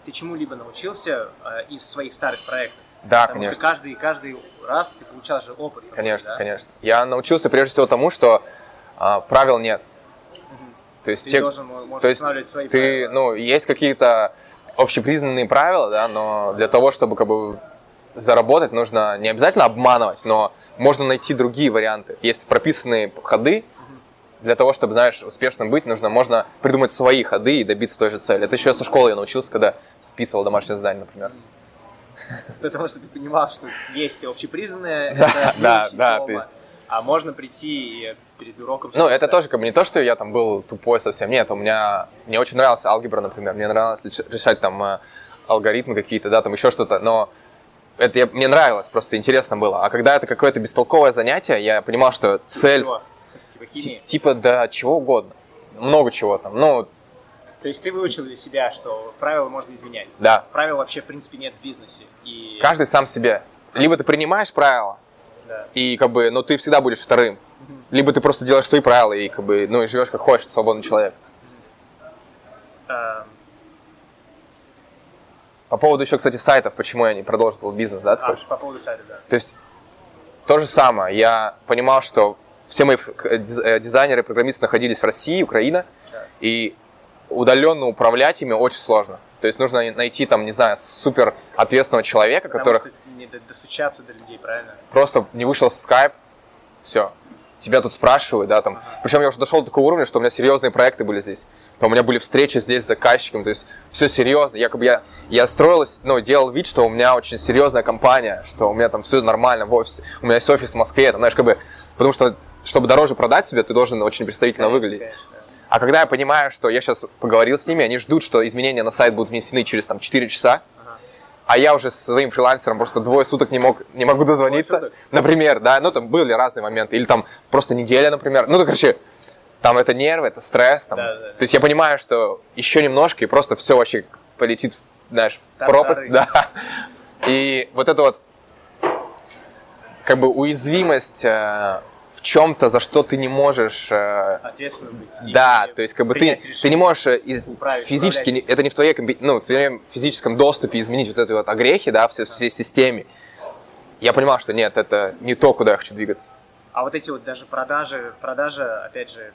ты чему-либо научился э, из своих старых проектов? Да, Потому конечно. что каждый, каждый раз ты получал же опыт. какой-то, Конечно, да? конечно. Я научился прежде всего тому, что а, правил нет. То есть, Ты те- должен, можешь то есть свои ты, правила. ну, есть какие-то общепризнанные правила, да, но для того, чтобы как бы заработать, нужно не обязательно обманывать, но можно найти другие варианты. Есть прописанные ходы, для того, чтобы, знаешь, успешным быть, нужно, можно придумать свои ходы и добиться той же цели. Это еще со школы я научился, когда списывал домашнее задание, например. Потому что ты понимал, что есть общепризнанное, [LAUGHS] Да, да, да, то есть- а можно прийти и перед уроком... Ну, это тоже как бы не то, что я там был тупой совсем. Нет, у меня... Мне очень нравилась алгебра, например. Мне нравилось решать там э, алгоритмы какие-то, да, там еще что-то. Но это я- мне нравилось, просто интересно было. А когда это какое-то бестолковое занятие, я понимал, что цель... Чего? Типа ти- химия. Типа, да, чего угодно. Много чего там. Ну, То есть ты выучил для себя, что правила можно изменять. да. Правил вообще, в принципе, нет в бизнесе. И... Каждый сам себе. Либо ты принимаешь правила, Да. и как бы, ну, ты всегда будешь вторым. Либо ты просто делаешь свои правила и как бы, ну, и живешь как хочешь, свободный человек. Эм, По поводу еще, кстати, сайтов, почему я не продолжил бизнес, да, ты А, хочешь? по поводу сайта, да. То есть то же самое. Я понимал, что все мои диз- э, дизайнеры, программисты находились в России, Украина, Да. и удаленно управлять ими очень сложно. То есть нужно найти там, не знаю, супер ответственного человека, Потому который не до- достучаться до людей, правильно? просто не вышел в скайп, все. Тебя тут спрашивают, да, там. Причем я уже дошел до такого уровня, что у меня серьезные проекты были здесь. Там у меня были встречи здесь с заказчиком, то есть все серьезно. Якобы я, я строилась, ну, делал вид, что у меня очень серьезная компания, что у меня там все нормально в офисе. У меня есть офис в Москве, там, знаешь, как бы, потому что, чтобы дороже продать себе, ты должен очень представительно Конечно, выглядеть. конечно. А когда я понимаю, что я сейчас поговорил с ними, они ждут, что изменения на сайт будут внесены через там 4 часа. А я уже со своим фрилансером просто двое суток не мог, не могу дозвониться. Например, да, ну там были разные моменты. Или там просто неделя, например. Ну, то, короче, там это нервы, это стресс. Там. Да, да. То есть я понимаю, что еще немножко, и просто все вообще полетит, знаешь, в Тартары. пропасть. Да. И вот это вот как бы уязвимость э, в чем-то, за что ты не можешь э, Ответственно быть. да, то есть как бы ты, ты не можешь из- физически, не- это не в твоей, ну, в твоем физическом доступе изменить вот эти вот огрехи, да, в всей, всей системе. Я понимал, что нет, это не то, куда я хочу двигаться. А вот эти вот даже продажи, продажа, опять же,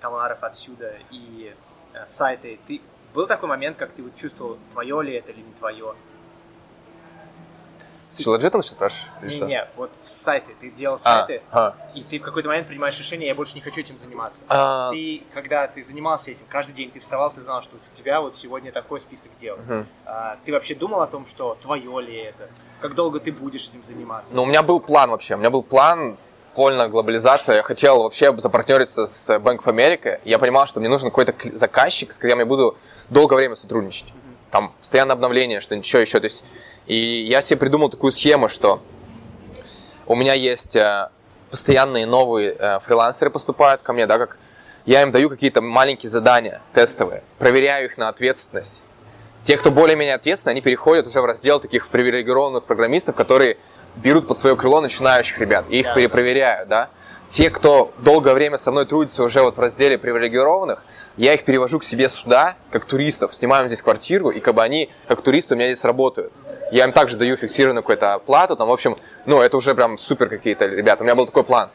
товаров отсюда и э, сайты, ты был такой момент, как ты вот чувствовал, твое ли это или не твое? С Челоджетом сейчас спрашиваешь? или Не, что? не, вот сайты, ты делал А, сайты, а. и ты в какой-то момент принимаешь решение, я больше не хочу этим заниматься. А. Ты, когда ты занимался этим, каждый день ты вставал, ты знал, что у тебя вот сегодня такой список дел. Мгм. А, ты вообще думал о том, что твое ли это? Как долго ты будешь этим заниматься? Ну, у меня был план вообще, у меня был план полная глобализация. Я хотел вообще запартнериться с Bank of America. Я понимал, что мне нужен какой-то заказчик, с которым я буду долгое время сотрудничать. Там постоянно обновление, что-нибудь еще, еще. То есть, и я себе придумал такую схему, что у меня есть э, постоянные новые э, фрилансеры поступают ко мне, да, как я им даю какие-то маленькие задания тестовые, проверяю их на ответственность. Те, кто более-менее ответственны, они переходят уже в раздел таких привилегированных программистов, которые берут под свое крыло начинающих ребят и их Да, перепроверяют, да. Те, кто долгое время со мной трудится уже вот в разделе привилегированных, я их перевожу к себе сюда, как туристов, снимаем здесь квартиру, и как бы они, как туристы, у меня здесь работают. Я им также даю фиксированную какую-то плату, там, в общем, ну, это уже прям супер какие-то ребята. У меня был такой план.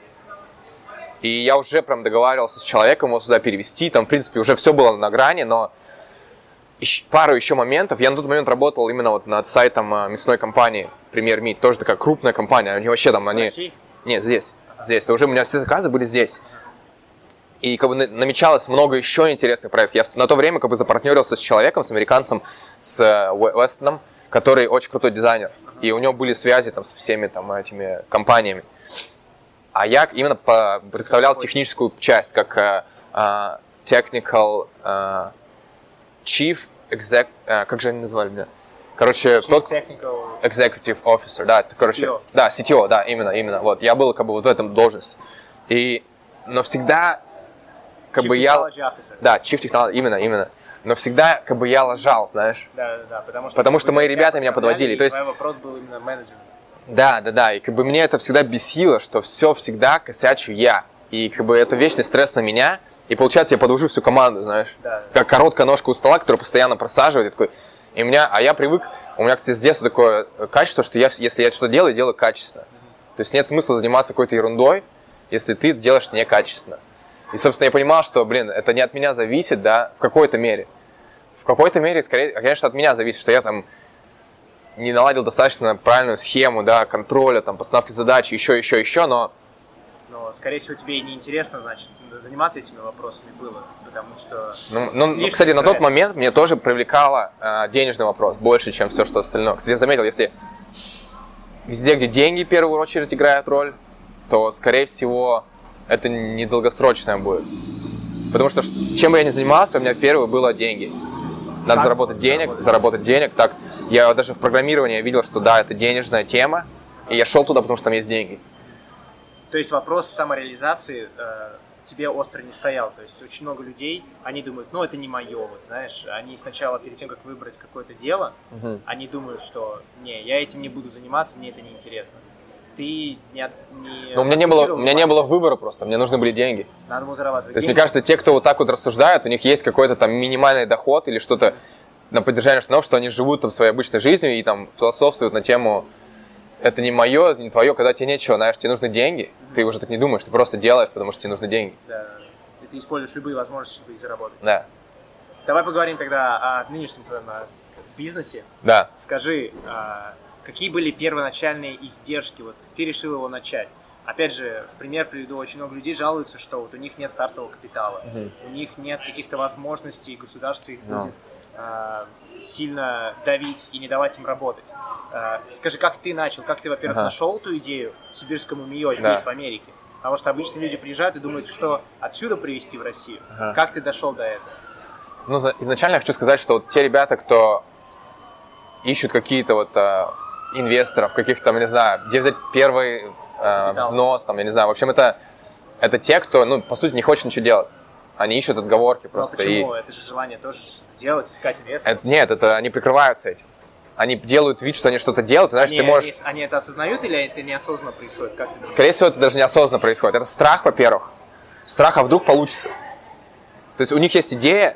И я уже прям договаривался с человеком его сюда перевести, там, в принципе, уже все было на грани, но пару еще моментов. Я на тот момент работал именно вот над сайтом э, мясной компании Premier Meat, тоже такая крупная компания. Они вообще там, они... Нет, здесь. Здесь. Это уже у меня все заказы были здесь. И как бы на- намечалось много еще интересных проектов. Я на то время как бы запартнерился с человеком, с американцем, с э, Уэ- Уэстоном, который очень крутой дизайнер. И у него были связи там со всеми там этими компаниями. А я именно по- представлял техническую часть, как э, technical э, chief exec... э, как же они назвали меня? Короче, тот, Technical executive officer, да, это, короче, CTO. да, CTO, да, именно, именно, вот, я был как бы вот в этом должности, и, но всегда, как Chief бы я, Officer. да, chief technology, именно, именно, но всегда, как бы я лажал, знаешь, Да, да, да, потому что, Потому что мои ребята меня подводили, то есть- вопрос был именно менеджером. да, да, да, и как бы мне это всегда бесило, что все всегда косячу я, и как бы это вечный стресс на меня, и получается я подвожу всю команду, знаешь, Да. как короткая ножка у стола, которая постоянно просаживает, и такой, и меня, а я привык, у меня, кстати, с детства такое качество, что я, если я что-то делаю, делаю качественно. То есть нет смысла заниматься какой-то ерундой, если ты делаешь некачественно. И, собственно, я понимал, что, блин, это не от меня зависит, да, в какой-то мере. В какой-то мере, скорее, конечно, от меня зависит, что я там не наладил достаточно правильную схему, да, контроля, там, постановки задач, еще, еще, еще, но Но, скорее всего, тебе и неинтересно, значит, заниматься этими вопросами было, потому что... Ну, ну, ну, кстати, на тот момент мне тоже привлекало э, денежный вопрос больше, чем все, что остальное. Кстати, я заметил, если везде, где деньги в первую очередь играют роль, то, скорее всего, это недолгосрочное будет. Потому что чем бы я ни занимался, у меня первое было деньги. Надо Как заработать денег, заработать? заработать денег. Так, я даже в программировании видел, что да, это денежная тема, и я шел туда, потому что там есть деньги. То есть вопрос самореализации э, тебе остро не стоял. То есть очень много людей, они думают, ну это не мое, вот знаешь, они сначала перед тем, как выбрать какое-то дело, Мгм. они думают, что не, я этим не буду заниматься, мне это неинтересно. Ты не, от- не Но у меня не было, у меня не было выбора просто, мне нужны были деньги. Надо было зарабатывать То есть, деньги. мне кажется, те, кто вот так вот рассуждают, у них есть какой-то там минимальный доход или что-то, на поддержание штанов, что они живут там своей обычной жизнью и там философствуют на тему это не мое, не твое, когда тебе нечего, знаешь, тебе нужны деньги, ты уже так не думаешь, ты просто делаешь, потому что тебе нужны деньги. Да. И ты используешь любые возможности, чтобы их заработать. Да. Давай поговорим тогда о нынешнем твоем а, бизнесе. Да. Скажи, а, какие были первоначальные издержки? Вот ты решил его начать. Опять же, в пример приведу, очень много людей жалуются, что вот у них нет стартового капитала, Мгм. у них нет каких-то возможностей, государство их будет а, сильно давить и не давать им работать. А, скажи, как ты начал, как ты, во-первых, Ага. нашел эту идею сибирскому МИО Да. здесь, в Америке? Потому что обычно люди приезжают и думают, что отсюда привезти в Россию. Ага. Как ты дошел до этого? Ну, изначально я хочу сказать, что вот те ребята, кто ищут какие-то вот э, инвесторов, каких-то, там, я не знаю, где взять первый э, Капитал. взнос, там, я не знаю. В общем, это, это те, кто, ну, по сути, не хочет ничего делать. Они ищут отговорки Ну, а просто. и... почему? Это же желание тоже делать, искать инвестора. Это- нет, это они прикрываются этим. Они делают вид, что они что-то делают, и значит, они, ты можешь... они, они это осознают или это неосознанно происходит? Как ты? Скорее всего, это даже неосознанно происходит. Это страх, во-первых. Страх, а вдруг получится. То есть у них есть идея,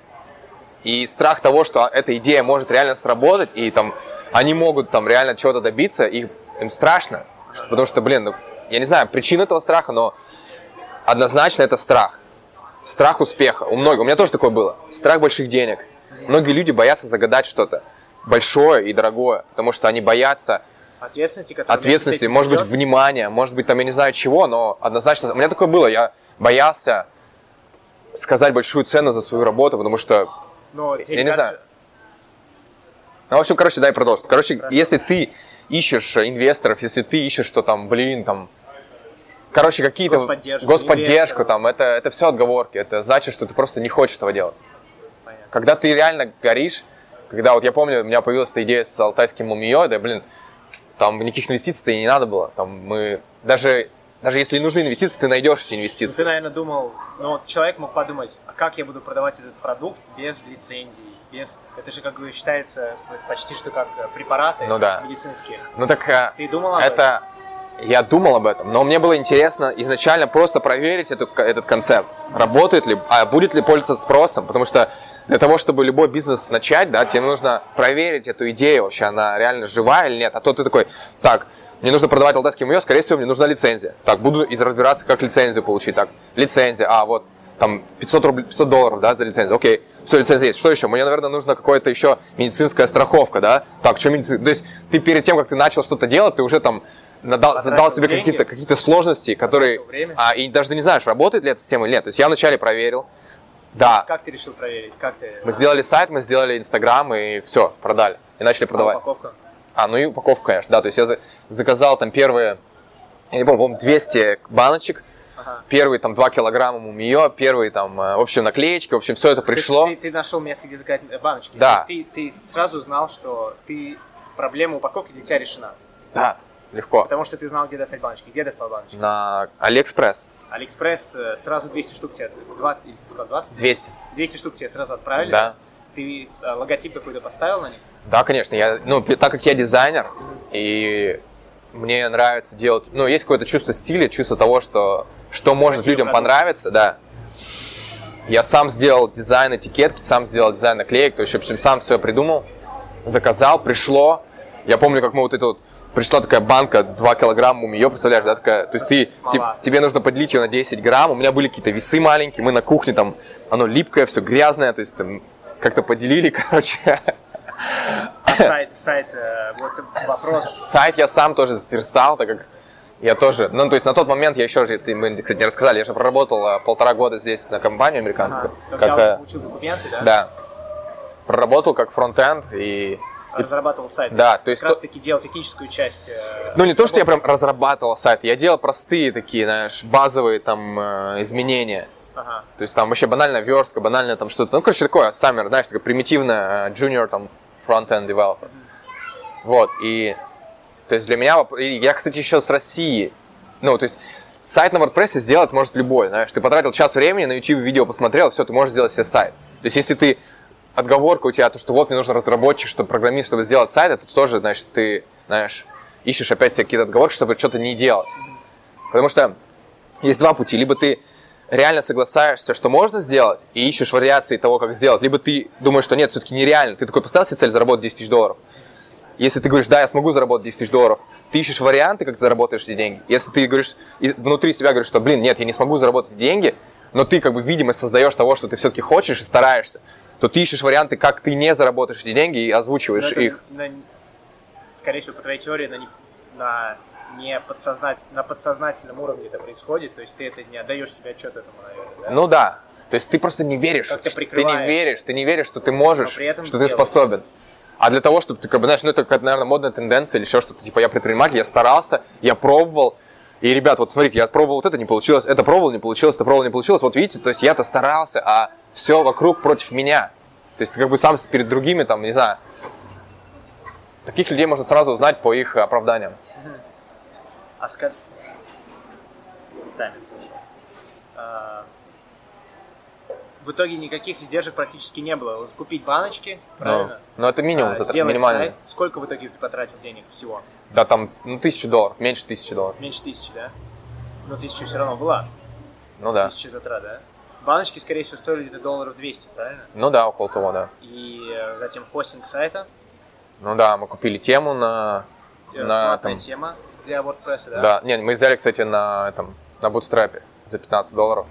и страх того, что эта идея может реально сработать, и там они могут там реально чего-то добиться, и им страшно. Потому что, блин, ну, я не знаю причину этого страха, но однозначно это страх. Страх успеха. У многих. У меня тоже такое было. Страх больших денег. Многие люди боятся загадать что-то большое и дорогое, потому что они боятся Ответственности, ответственности, может быть, внимания, может быть, там, я не знаю чего, но однозначно, у меня такое было, я боялся сказать большую цену за свою работу, потому что, Но я не знаю. ну, в общем, короче, дай продолжить. Короче, Хорошо. если ты ищешь инвесторов, если ты ищешь, что там, блин, там, короче, какие-то... Господдержку, Господдержку, там, это, это все отговорки, это значит, что ты просто не хочешь этого делать. Понятно. Когда ты реально горишь, когда вот я помню, у меня появилась эта идея с алтайским мумиё, да, блин, там никаких инвестиций-то и не надо было. Там мы даже, даже если нужны инвестиции, ты найдешь эти Ну, ты, инвестиции. наверное, думал, ну вот человек мог подумать, а как я буду продавать этот продукт без лицензии, без... Это же как бы считается почти что как э, препараты Ну да. медицинские. Ну так э, Ты думал об этом? Я думал об этом, но мне было интересно изначально просто проверить эту, этот концепт. Работает ли, а будет ли пользоваться спросом, потому что для того, чтобы любой бизнес начать, да, тебе нужно проверить эту идею вообще, она реально живая или нет. А то ты такой, так, мне нужно продавать алтайский муё, скорее всего, мне нужна лицензия. Так, буду из- разбираться, как лицензию получить. Так, лицензия, а, вот, там, 500, рублей, 500 долларов, да, за лицензию. Окей, все, лицензия есть. Что еще? Мне, наверное, нужно какое-то еще медицинская страховка, да? Так, что медицина? То есть, ты перед тем, как ты начал что-то делать, ты уже там надал- задал себе какие-то какие сложности, которые... А, и даже не знаешь, работает ли эта система или нет. То есть, я вначале проверил. Да, Как ты решил проверить? Как ты... мы сделали сайт, мы сделали Инстаграм и все, продали. И начали А продавать. упаковка? А, ну и упаковка, конечно, да. То есть я за- заказал там первые, я не помню, по-моему, 200 баночек. Ага. Первые там 2 килограмма мумиё, первые там, э, в общем, наклеечки, в общем, все это пришло. Ты, ты нашел место, где заказать э, баночки. Да. То есть ты, ты сразу знал, что ты проблема упаковки для тебя решена. Да, легко. Потому что ты знал, где достать баночки. Где достал баночки? На AliExpress AliExpress э, сразу 200 штук тебе... 20, или ты сказал 20? 200. 200 штук тебе сразу отправили? Да. Ты э, логотип какой-то поставил на них? Да, конечно. Я, ну, так как я дизайнер, и мне нравится делать, ну, есть какое-то чувство стиля, чувство того, что, что может Красивый людям продукт. понравиться, да. Я сам сделал дизайн этикетки, сам сделал дизайн наклеек, то есть, в общем, сам все придумал, заказал, пришло. Я помню, как мы вот это вот, пришла такая банка 2 килограмма мумиё, представляешь, да, такая, то есть ты, Смола. те- тебе нужно поделить ее на 10 грамм, у меня были какие-то весы маленькие, мы на кухне там, оно липкое, все грязное, то есть там как-то поделили, [LAUGHS] короче. А сайт, сайт, э, вот вопрос. Сайт я сам тоже сверстал, так как я тоже, ну, то есть на тот момент я еще же, ты, мы, кстати, не рассказали, я же проработал а, полтора года здесь на компанию американскую. Ага. как, Когда э, получил документы, да? да. Проработал как фронтенд и... Разрабатывал сайт. Да, то есть Как раз таки делал техническую часть. э, Ну, не то, что я прям разрабатывал сайт, я делал простые такие, знаешь, базовые там э, изменения. Ага. То есть там вообще банальная верстка, банальное там что-то. Ну, короче, такое, саммер, знаешь, такое примитивное э, junior там front-end developer. Вот, и то есть для меня, я, кстати, еще с России, ну, то есть сайт на WordPress сделать может любой, знаешь, ты потратил час времени, на YouTube видео посмотрел, все, ты можешь сделать себе сайт. То есть если ты, отговорка у тебя, то, что вот мне нужен разработчик, чтобы программист, чтобы сделать сайт, это тоже, значит, ты, знаешь, ищешь опять себе какие-то отговорки, чтобы что-то не делать. Потому что есть два пути. Либо ты реально соглашаешься, что можно сделать, и ищешь вариации того, как сделать, либо ты думаешь, что нет, все-таки нереально, ты такой поставил себе цель заработать 10 тысяч долларов, если ты говоришь, да, я смогу заработать 10 тысяч долларов, ты ищешь варианты, как заработаешь эти деньги. Если ты говоришь, внутри себя говоришь, что, блин, нет, я не смогу заработать деньги, но ты как бы видимость создаешь того, что ты все-таки хочешь и стараешься, то ты ищешь варианты, как ты не заработаешь эти деньги и озвучиваешь это их. На, скорее всего, по твоей теории, на, на, не подсознатель, на подсознательном уровне это происходит, то есть ты это не отдаешь себе отчет этому, наверное, да? Ну да. То есть ты просто не веришь. Как ты ты не веришь, ты не веришь, что ты можешь, что ты делаешь. способен. А для того, чтобы ты, как бы, знаешь, ну это какая-то, наверное, модная тенденция или еще что-то. Типа, я предприниматель, я старался, я пробовал. И, ребят, вот смотрите, я пробовал вот это, не получилось, это пробовал, не получилось, это пробовал, не получилось. Вот видите, то есть я-то старался, а все вокруг против меня. То есть ты как бы сам перед другими, там, не знаю. Таких людей можно сразу узнать по их оправданиям. А ска... Тайминг пошел. А, В итоге никаких издержек практически не было. Купить баночки, Но, правильно? но это минимум, А, сделать минимальный. сайт. Сколько в итоге ты потратил денег всего? Да, там, ну, тысячу долларов, меньше тысячи долларов. Меньше тысячи, да? Но тысяча все равно была. Ну да. Тысяча затрат, да? Баночки, скорее всего, стоили где-то долларов 200, правильно? Ну да, около того, да. И э, затем хостинг сайта, Ну да, мы купили тему на... э, на там, тема для WordPress, да? да. не, мы взяли, кстати, на этом, на Bootstrap за 15 долларов.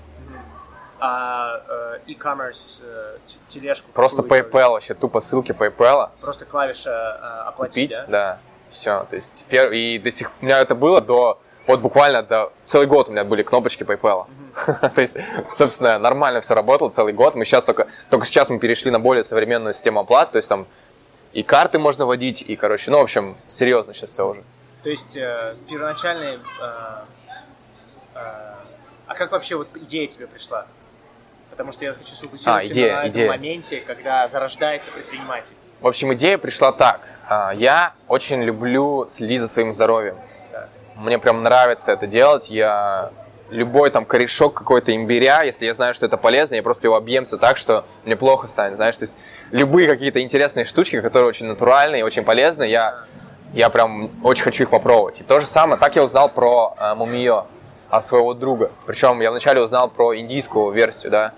А э, e-commerce, э, тележку. Просто делали? PayPal, вообще тупо ссылки PayPal. Просто клавиша э, оплатить, Купить, да? да. Все, то есть теперь, и до сих у меня это было до, вот буквально до, целый год у меня были кнопочки PayPal. [LAUGHS] То есть, собственно, нормально все работало целый год. Мы сейчас только, только сейчас мы перешли на более современную систему оплат, то есть там и карты можно вводить, и, короче, ну, в общем, серьезно сейчас все уже. То есть э, первоначальный... э, э, а как вообще вот идея тебе пришла? Потому что я хочу сфокусироваться А, идея, на идея. этом моменте, когда зарождается предприниматель. В общем, идея пришла так. А, Я очень люблю следить за своим здоровьем. Да. Мне прям нравится это делать. Я любой там корешок какой-то имбиря, если я знаю, что это полезно, я просто его объемся так, что мне плохо станет, знаешь, то есть любые какие-то интересные штучки, которые очень натуральные и очень полезные, я, я прям очень хочу их попробовать. И то же самое, так я узнал про э, мумиё от своего друга. Причем я вначале узнал про индийскую версию, да,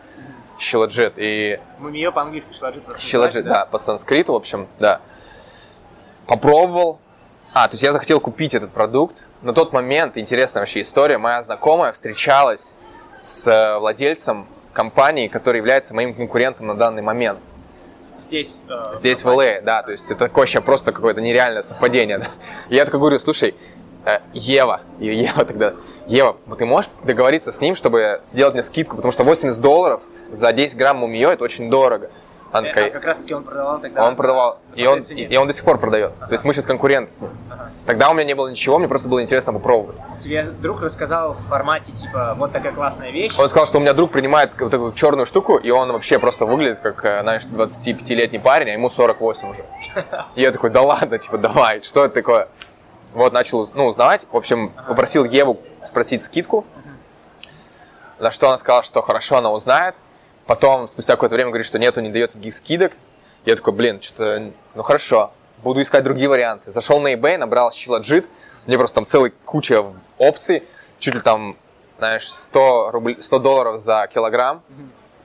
Шиладжит, и Мумиё по-английски шиладжит. Щелоджит, называется, да, по санскриту, в общем, да. Попробовал. А, то есть я захотел купить этот продукт. На тот момент, интересная вообще история, моя знакомая встречалась с э, владельцем компании, который является моим конкурентом на данный момент. Здесь. э, Здесь в компании. ЛА, да, то есть это такое вообще просто какое-то нереальное совпадение. Да? Я такой говорю, слушай, э, Ева, Ева тогда, Ева, вот ты можешь договориться с ним, чтобы сделать мне скидку, потому что 80 долларов за 10 грамм мумиё это очень дорого. Она Э, такая, а как раз таки он продавал тогда. он продавал, и он, цене. и он до сих пор продает. То есть мы сейчас конкуренты с ним. Ага. Тогда у меня не было ничего, мне просто было интересно попробовать. Тебе друг рассказал в формате типа вот такая классная вещь. Он сказал, что у меня друг принимает вот такую черную штуку, и он вообще просто выглядит как, э, знаешь, 25-летний парень, а ему 48 уже. И я такой, да ладно, типа, давай, что это такое? Вот, начал ну, узнавать. В общем, попросил Еву спросить скидку. На что она сказала, что хорошо, она узнает. Потом, спустя какое-то время, говорит, что нету, не дает никаких скидок. Я такой, блин, что-то, ну хорошо, буду искать другие варианты. Зашел на eBay, набрал щелоджит, мне просто там целая куча опций, чуть ли там, знаешь, 100, рубль, 100 долларов за килограмм,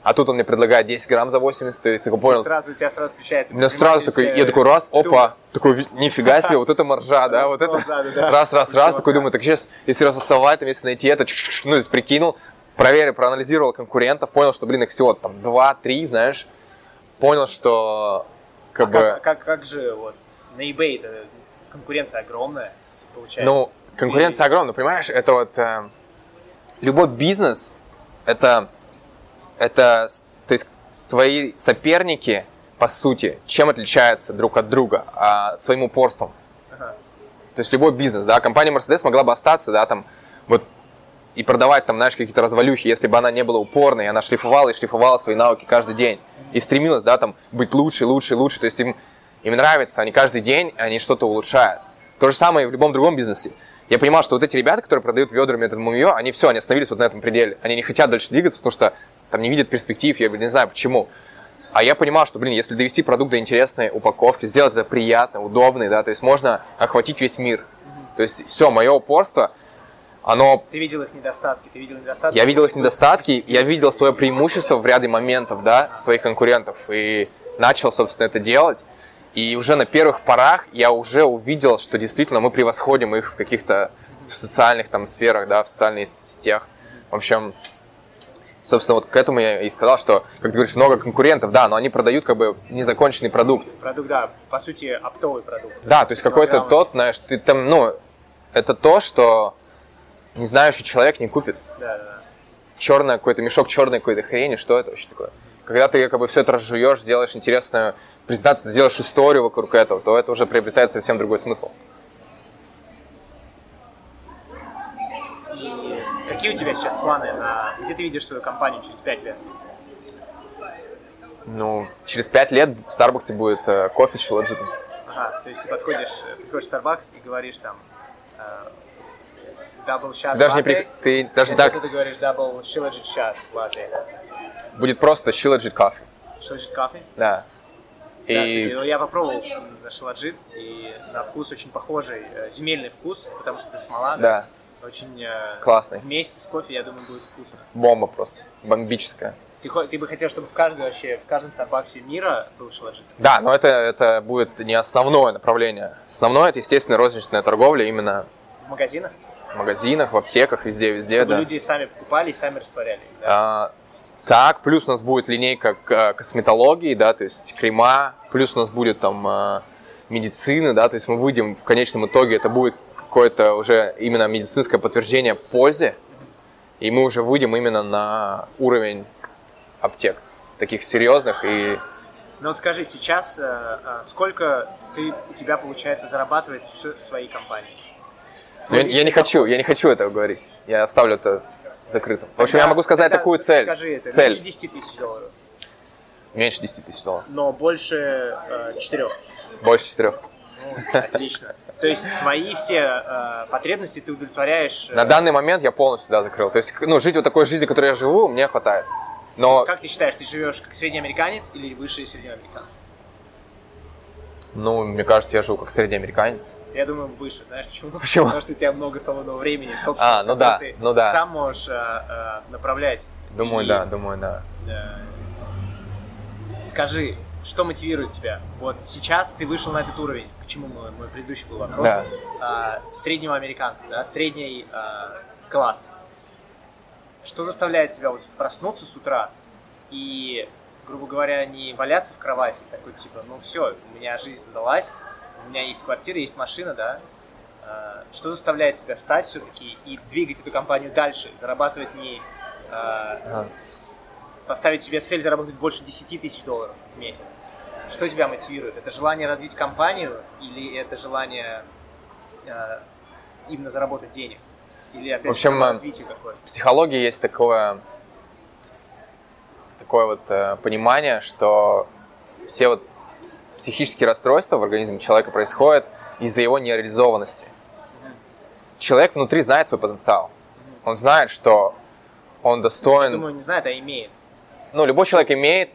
а тут он мне предлагает 10 грамм за 80, ты такой понял, Сразу у тебя сразу включается. у меня сразу такой, я такой раз, опа, такой, нифига [LAUGHS] себе, вот это маржа, да, вот это, Раз, раз, раз, такой думаю, так сейчас, если расфасовать, там, если найти это, ну, прикинул, проверил, проанализировал конкурентов, понял, что, блин, их всего там 2-3, знаешь, понял, что, как А бы, как, как, как же вот на eBay это конкуренция огромная получается. ну, конкуренция огромная, понимаешь, это вот, э, любой бизнес, это, это, то есть, твои соперники, по сути, чем отличаются друг от друга? А, своим упорством. Ага. То есть любой бизнес, да, компания Mercedes могла бы остаться, да, там, вот, и продавать там, знаешь, какие-то развалюхи, если бы она не была упорной, она шлифовала и шлифовала свои навыки каждый день. И стремилась, да, там, быть лучше, лучше, лучше. То есть им, им нравится, они каждый день, они что-то улучшают. То же самое и в любом другом бизнесе. Я понимал, что вот эти ребята, которые продают ведрами этот мумиё, они все, они остановились вот на этом пределе. Они не хотят дальше двигаться, потому что там не видят перспектив, я не знаю почему. А я понимал, что, блин, если довести продукт до интересной упаковки, сделать это приятно, удобно, да, то есть можно охватить весь мир. То есть все, мое упорство, оно... Ты видел их недостатки, ты видел недостатки? Я видел их недостатки, я видел свое преимущество в ряде моментов, да, своих конкурентов, и начал, собственно, это делать. И уже на первых порах я уже увидел, что действительно мы превосходим их в каких-то в социальных там сферах, да, в социальных сетях. В общем, собственно, вот к этому я и сказал, что, как ты говоришь, много конкурентов, да, но они продают как бы незаконченный продукт. Продукт, да, по сути, оптовый продукт. Да, то есть какой-то тот, знаешь, ты там, ну, это то, что не знающий человек не купит. Да, да. Черный какой-то мешок черной какой-то хрени, что это вообще такое? Когда ты как бы все это разжуешь, сделаешь интересную презентацию, сделаешь историю вокруг этого, то это уже приобретает совсем другой смысл. И какие у тебя сейчас планы на... Где ты видишь свою компанию через пять лет? Ну, через пять лет в Старбаксе будет э, кофе с шелоджитом. Ага, то есть ты подходишь, приходишь в Starbucks и говоришь там э, shot Ты даже не при... Ты даже так... ты говоришь double shilajit shot latte. Будет просто шилоджит кофе. Shilajit coffee? Да. Да, И кстати, ну, я попробовал м, шиладжит, и на вкус очень похожий, э, земельный вкус, потому что это смола. да, Очень э, Классный. Вместе с кофе, я думаю, будет вкусно. бомба просто. Бомбическая. Ты, ты бы хотел, чтобы в каждой вообще, в каждом Старбаксе мира был шиладжит? Да, но это, это будет не основное направление. Основное это, естественно, розничная торговля именно В магазинах? В магазинах, в аптеках, везде, везде, Чтобы да. люди сами покупали и сами растворяли. Да? А, так, плюс у нас будет линейка к- косметологии, да, то есть крема, плюс у нас будет там а, медицины, да, то есть мы выйдем в конечном итоге, это будет какое-то уже именно медицинское подтверждение пользе, и мы уже выйдем именно на уровень аптек, таких серьезных и Ну вот скажи, сейчас э, сколько ты, у тебя получается зарабатывать с своей компанией? Ну, я, я не хочу, я не хочу этого говорить, я оставлю это закрытым. В общем, я могу сказать Тогда такую цель. Скажи это, цель меньше 10 тысяч долларов, меньше 10 тысяч долларов, но больше э, 4. больше четырех. Отлично. То есть свои все э, потребности ты удовлетворяешь. э, На данный момент я полностью да, закрыл. То есть, ну, жить вот такой жизнью, которой я живу, мне хватает. Но Как ты считаешь, ты живешь как среднеамериканец или выше среднеамериканца? Ну, мне кажется, я живу как средний американец. Я думаю, выше. Знаешь почему? Почему? Потому что у тебя много свободного времени, собственно. А, ну да, ты ну да. Сам можешь э, э, направлять. Думаю, И, да, думаю, да. э, Скажи, что мотивирует тебя? Вот сейчас ты вышел на этот уровень, к чему мой, мой предыдущий был вопрос. Да. А, среднего американца, да, средний а, класс. Что заставляет тебя вот проснуться с утра и, грубо говоря, не валяться в кровати, такой типа, ну все, у меня жизнь задалась, у меня есть квартира, есть машина, да. А, Что заставляет тебя встать все-таки и двигать эту компанию дальше, зарабатывать не а, поставить себе цель заработать больше 10 тысяч долларов в месяц. Что тебя мотивирует? Это желание развить компанию или это желание э, именно заработать денег? Или опять В общем, развитие какое-то? В психологии есть такое, такое вот э, понимание, что все вот психические расстройства в организме человека происходят из-за его нереализованности. Человек внутри знает свой потенциал. Он знает, что он достоин. Думаю, не знает, а имеет. Ну, любой человек имеет.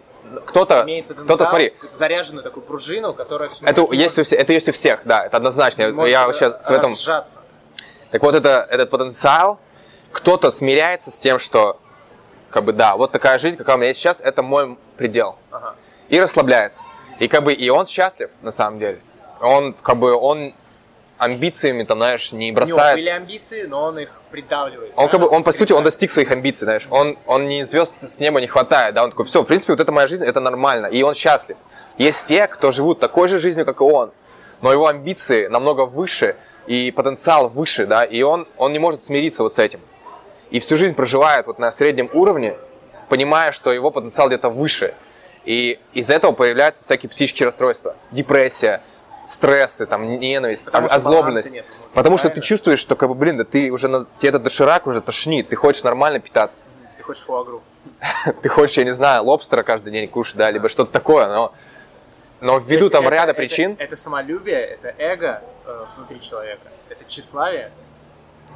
Кто-то, кто-то, смотри, заряженную такую пружину, которая все это есть, у всех, это есть у всех, да, это однозначно. Я- я вообще с этом сжаться. Так вот, это, этот потенциал, кто-то смиряется с тем, что, как бы, да, вот такая жизнь, какая у меня есть сейчас, это мой предел. Ага. И расслабляется. И как бы, и он счастлив, на самом деле. Он, как бы, он амбициями, там, знаешь, не У него были амбиции, но он их придавливает. Он, да, как бы, он, по сути, он достиг своих амбиций, знаешь. Он, он не звезд с неба не хватает, да, он такой, все, в принципе, вот это моя жизнь, это нормально, и он счастлив. Есть те, кто живут такой же жизнью, как и он, но его амбиции намного выше, и потенциал выше, да, и он, он не может смириться вот с этим. И всю жизнь проживает вот на среднем уровне, понимая, что его потенциал где-то выше. И из этого появляются всякие психические расстройства, депрессия, стрессы, там, ненависть, Потому озлобленность. нет Потому что ты чувствуешь, что, как бы, блин, да ты уже, на, тебе этот доширак уже тошнит, ты хочешь нормально питаться. Ты хочешь фуагру. [LAUGHS] Ты хочешь, я не знаю, лобстера каждый день кушать, да, либо что-то такое, но, но ввиду там это- ряда это- причин, Это, самолюбие, это эго э, внутри человека, это тщеславие.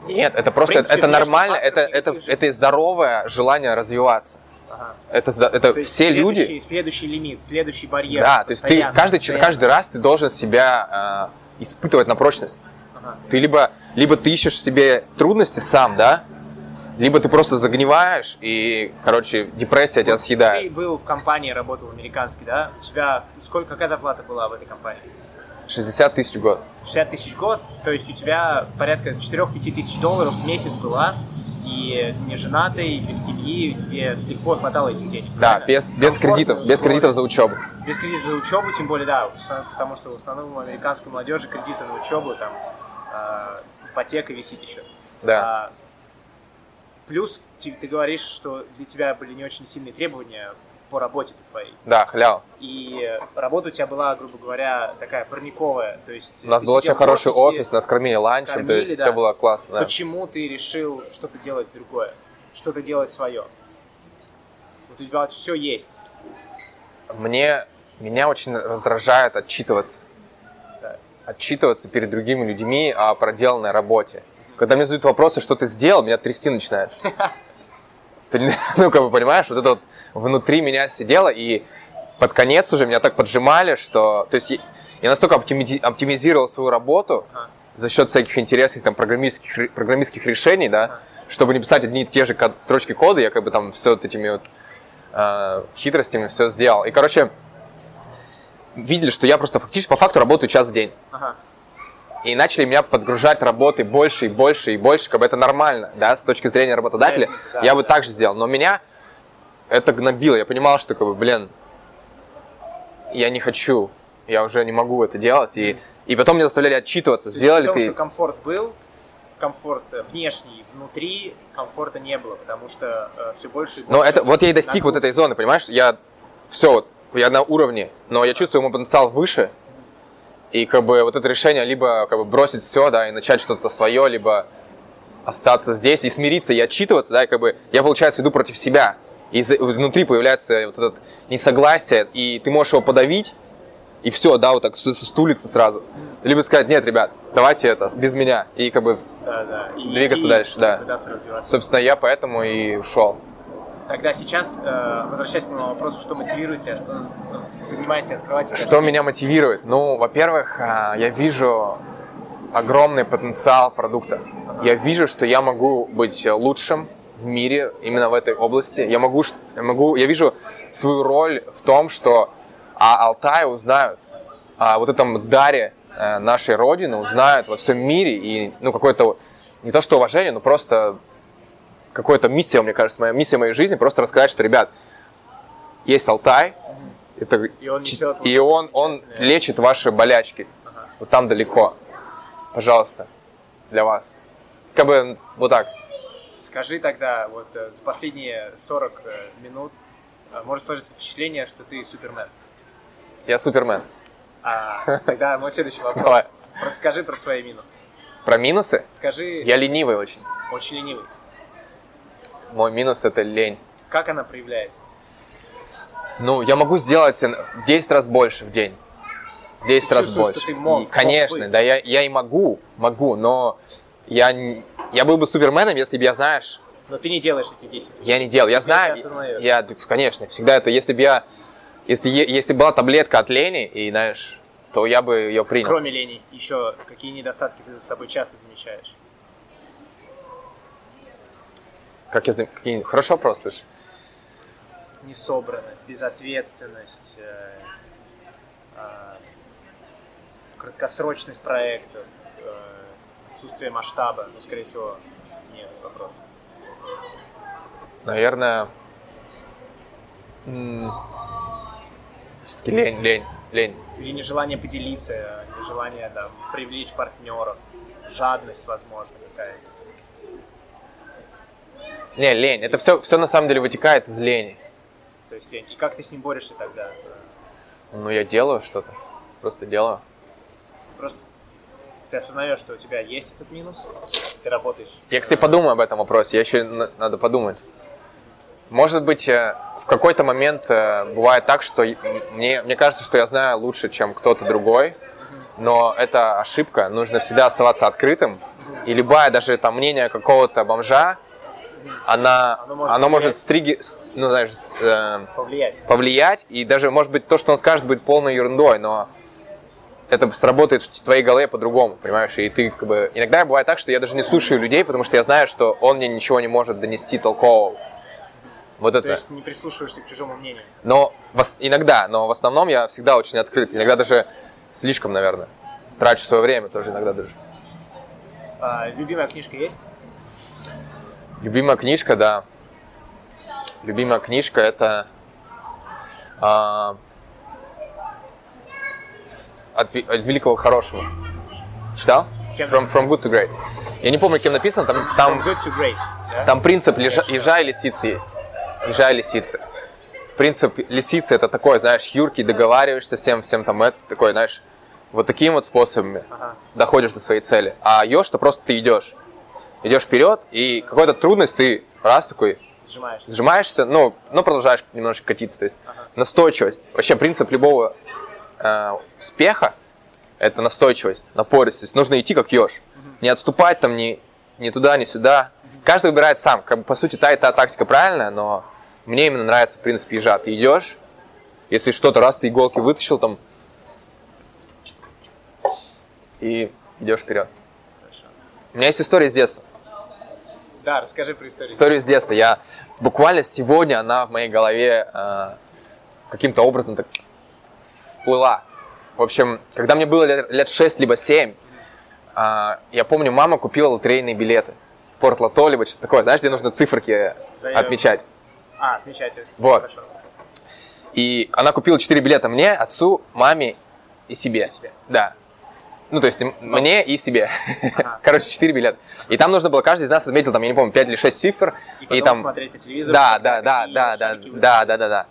Нет, это просто, принципе, это нормально, это, это, это здоровое желание развиваться. Ага. Это, это То все следующий, люди, Следующий лимит, следующий барьер. да, то есть ты каждый, постоянно. каждый раз ты должен себя э, испытывать на прочность. Ага. Ты либо, либо ты ищешь себе трудности сам, да, либо ты просто загниваешь, и, короче, депрессия тебя Ты съедает. был в компании, работал американский, да? У тебя сколько, какая зарплата была в этой компании? 60 тысяч в год. 60 тысяч в год, то есть у тебя порядка 4-5 тысяч долларов в месяц была, и не женатый, без семьи, тебе легко хватало этих денег. Да, правильно? без, без кредитов, без кредитов за учебу. Без кредитов за учебу, тем более, да, потому что в основном у американской молодежи кредиты на учебу, там, э, ипотека висит еще. Да. А, плюс ты, ты говоришь, что для тебя были не очень сильные требования по работе твоей. Да, халява. И работа у тебя была, грубо говоря, такая парниковая. То есть У нас был очень хороший офисе. офис, нас кормили ланчем, то кормили, есть да. все было классно. да. Почему ты решил что-то делать другое? Что-то делать свое? Вот у тебя все есть. Мне, меня очень раздражает отчитываться. Да. Отчитываться перед другими людьми о проделанной работе. Когда мне задают вопросы, что ты сделал, меня трясти начинает. [LAUGHS] Ты, [LAUGHS] ну, как бы, понимаешь, вот это вот внутри меня сидело, и под конец уже меня так поджимали, что... То есть я, я настолько оптимизи- оптимизировал свою работу Ага. за счет всяких интересных там программистских, программистских решений, да, чтобы не писать одни и те же строчки кода, я как бы там все вот этими вот э, хитростями все сделал. И, короче, видели, что я просто фактически по факту работаю час в день. Ага. И начали меня подгружать работы больше и больше и больше, как бы это нормально, да, с точки зрения работодателя. Да, я бы да. так же сделал. Но меня это гнобило. Я понимал, что, как бы, блин, я не хочу, я уже не могу это делать. И, и потом мне заставляли отчитываться, То сделали при том, ты... что комфорт был, комфорт э, внешний, внутри комфорта не было, потому что все больше и больше... Но это, вот я и достиг вот этой нагрузки. зоны, понимаешь? Я все, вот, я на уровне, но я чувствую мой потенциал выше. И как бы вот это решение либо как бы бросить все, да, и начать что-то свое, либо остаться здесь и смириться, и отчитываться, да, и как бы я, получается, иду против себя. И внутри появляется вот это несогласие, и ты можешь его подавить, и все, да, вот так стулиться сразу. Либо сказать, нет, ребят, давайте это, без меня. И как бы, Да, да. И Двигаться идти, дальше, да. Собственно, я поэтому и ушел. Тогда сейчас, э, возвращаясь к моему вопросу, что мотивирует тебя, что ну, поднимает тебя с кровати? каждый Что меня мотивирует? Ну, во-первых, а, я вижу огромный потенциал продукта. Я вижу, что я могу быть лучшим в мире именно в этой области. Я могу, я могу, я вижу свою роль в том, что о Алтае узнают, о вот этом даре э, нашей родины узнают во всем мире и ну какое-то не то что уважение, но просто какая-то миссия, мне кажется, моя миссия моей жизни просто рассказать, что ребят есть Алтай, это И он несет и он, он лечит ваши болячки. Ага. Вот там далеко. Пожалуйста, для вас. Как бы вот так. Скажи тогда, вот э, за последние 40 э, минут э, может сложиться впечатление, что ты супермен. Я супермен. А тогда [LAUGHS] мой следующий вопрос. Давай. Расскажи про свои минусы. Про минусы? Скажи, Я ленивый очень. очень ленивый. Мой минус это лень. Как она проявляется? Ну, я могу сделать э, в 10 раз больше в день. В 10 Ты раз больше. что ты мог- И, конечно, мог быть. да, я, я и могу, могу, но я, я был бы суперменом, если бы я, знаешь, Но ты не делаешь эти 10 вещей. Я не делал. Я знаю, я, да, конечно, всегда это, если бы я, если, если была таблетка от лени, и, знаешь, то я бы ее принял. Кроме лени, еще какие недостатки ты за собой часто замечаешь? Как я, какие, хорошо вопрос, слышь. Несобранность, безответственность, э, а, краткосрочность проектов, отсутствие масштаба. Ну, скорее всего, нет вопроса. Наверное, все-таки лень, лень, лень. Или нежелание поделиться, нежелание там, привлечь партнеров, жадность, возможно, какая-то. Не, лень. Это все, все на самом деле вытекает из лени. То есть лень. И как ты с ним борешься тогда? Ну, я делаю что-то. Просто делаю. Просто ты осознаешь, что у тебя есть этот минус, ты работаешь. Я, кстати, подумаю об этом вопросе. Я еще на- надо подумать. Может быть, э, в какой-то момент э, бывает так, что мне, мне кажется, что я знаю лучше, чем кто-то другой, но это ошибка. Нужно всегда оставаться открытым. И любая, даже там мнение какого-то бомжа, она, Оно может оно может стриги, ну, знаешь, э, повлиять. повлиять, и даже, может быть, то, что он скажет, будет полной ерундой, но это сработает в твоей голове по-другому, понимаешь? И ты как бы... Иногда бывает так, что я даже не слушаю людей, потому что я знаю, что он мне ничего не может донести толкового. Вот это. То есть не прислушиваешься к чужому мнению. Но иногда, но в основном я всегда очень открыт. Иногда даже слишком, наверное. Трачу свое время тоже иногда даже. А, любимая книжка есть? Любимая книжка, да. Любимая книжка это а, от, от великого к хорошему. Читал? From, from good to great. Я не помню, кем написано, там, From там, good to great. да? там принцип лежа- ежа и лисицы есть. Ежа и лисицы. Принцип лисицы это такой, знаешь, юркий, договариваешься всем, всем там это, такой, знаешь, вот такими вот способами Ага. доходишь до своей цели. А еж, то просто ты идешь. Идешь вперед, и какая-то трудность ты раз такой Сжимаешься. сжимаешься, но, но продолжаешь немножко катиться. То есть настойчивость. Вообще принцип любого э, успеха это настойчивость, напористость. Нужно идти как еж. Не отступать там ни, ни туда, ни сюда. Каждый выбирает сам. Как бы, по сути, та и та тактика правильная, но мне именно нравится принцип ежа. Ты идешь, если что-то, раз ты иголки вытащил там, и идешь вперед. Хорошо. У меня есть история с детства. Да, расскажи про историю. Историю с детства. Я буквально сегодня она в моей голове э, каким-то образом так всплыла. В общем, когда мне было лет, лет 6 либо 7, э, я помню, мама купила лотерейные билеты. Спортлото, либо что-то такое, знаешь, где нужно циферки Заявим. отмечать. А, отмечайте. Вот. Хорошо. И она купила 4 билета мне, отцу, маме и себе. И себе. Да. Ну, то есть м- мне и себе. Ага. [LAUGHS] Короче, 4 билета. И там нужно было, каждый из нас отметил, там, я не помню, 5 или 6 цифр. И потом там... смотреть по телевизору. Да, да, да, да, да, вы да, да, да, да.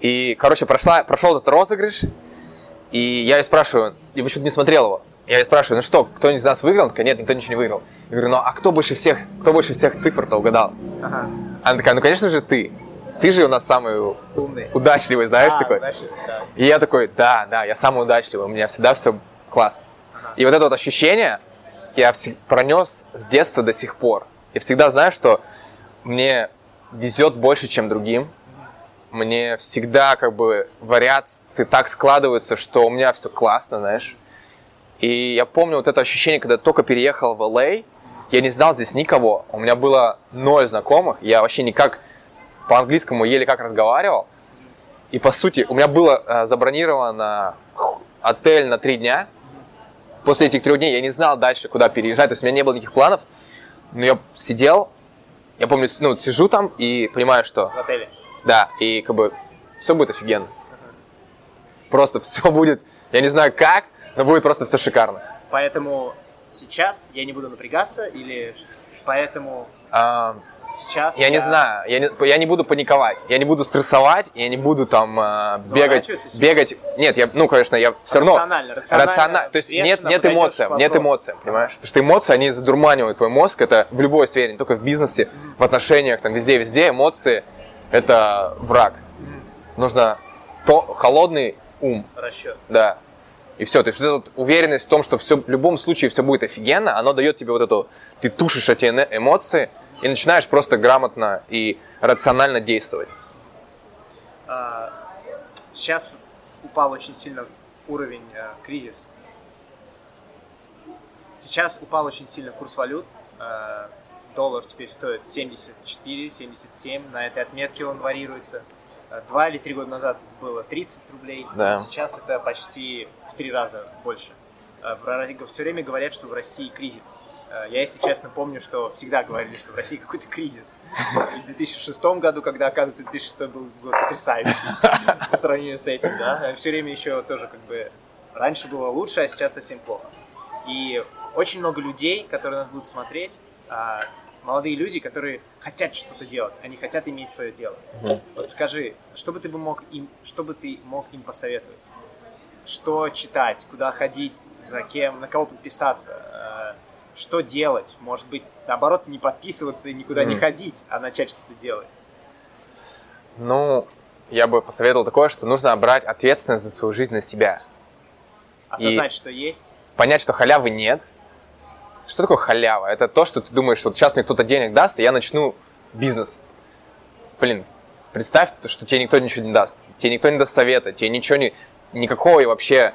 И, короче, прошла, прошел этот розыгрыш, и я ее спрашиваю, я почему-то не смотрел его. Я ее спрашиваю, ну что, кто из нас выиграл? Она такая, нет, никто ничего не выиграл. Я говорю, ну а кто больше всех, кто больше всех цифр-то угадал? Ага. Она такая, ну конечно же ты. Ты же у нас самый Умный. удачливый, знаешь, А, такой. значит, да. И я такой, да, да, я самый удачливый, у меня всегда все классно. Ага. И вот это вот ощущение я пронес с детства до сих пор. Я всегда знаю, что мне везет больше, чем другим. Мне всегда как бы вариации так складываются, что у меня все классно, знаешь. И я помню вот это ощущение, когда только переехал в LA, я не знал здесь никого. У меня было ноль знакомых, я вообще никак по-английскому еле как разговаривал. И по сути, у меня было э, забронировано отель на три дня. После этих трех дней я не знал дальше, куда переезжать, то есть у меня не было никаких планов. Но я сидел, я помню, ну, сижу там и понимаю, что В отеле. Да, и как бы все будет офигенно. Просто все будет, я не знаю как, но будет просто все шикарно. Поэтому сейчас я не буду напрягаться или поэтому А, сейчас я не знаю, я не, я не буду паниковать, я не буду стрессовать, я не буду там а, бегать, бегать. Нет, я, ну, конечно, я все равно Рационально, рационально, рационально. То есть нет, нет эмоций, нет эмоций, понимаешь? Потому что эмоции, они задурманивают твой мозг, это в любой сфере, не только в бизнесе, в отношениях, там везде, везде эмоции это враг. Нужно то холодный ум, Расчет. да. И все, то есть вот эта уверенность в том, что все, в любом случае все будет офигенно, оно дает тебе вот эту, ты тушишь эти эмоции и начинаешь просто грамотно и рационально действовать. А, Сейчас упал очень сильно уровень э, кризис. Сейчас упал очень сильно курс валют. Э, Доллар теперь стоит 74, 77. На этой отметке он варьируется. Э, Два или три года назад было 30 рублей. Да. Сейчас это почти в три раза больше. Все время говорят, что в России кризис. Э, Я, если честно, помню, что всегда говорили, что в России какой-то кризис. И в 2006 году, когда, оказывается, 2006 был год потрясающий [LAUGHS] по сравнению с этим, да. Все время еще тоже как бы раньше было лучше, а сейчас совсем плохо. И очень много людей, которые нас будут смотреть, а, молодые люди, которые хотят что-то делать, они хотят иметь свое дело. Вот скажи, что бы ты бы мог им, что бы ты мог им посоветовать? Что читать, куда ходить, за кем, на кого подписаться, э, что делать? Может быть, наоборот, не подписываться и никуда не Мгм. ходить, а начать что-то делать. Ну, я бы посоветовал такое, что нужно брать ответственность за свою жизнь на себя. Осознать, что есть. Понять, что халявы нет. Что такое халява? Это то, что ты думаешь, вот сейчас мне кто-то денег даст, и я начну бизнес. Блин, представь, что тебе никто ничего не даст. Тебе никто не даст совета, тебе ничего не... Никакого вообще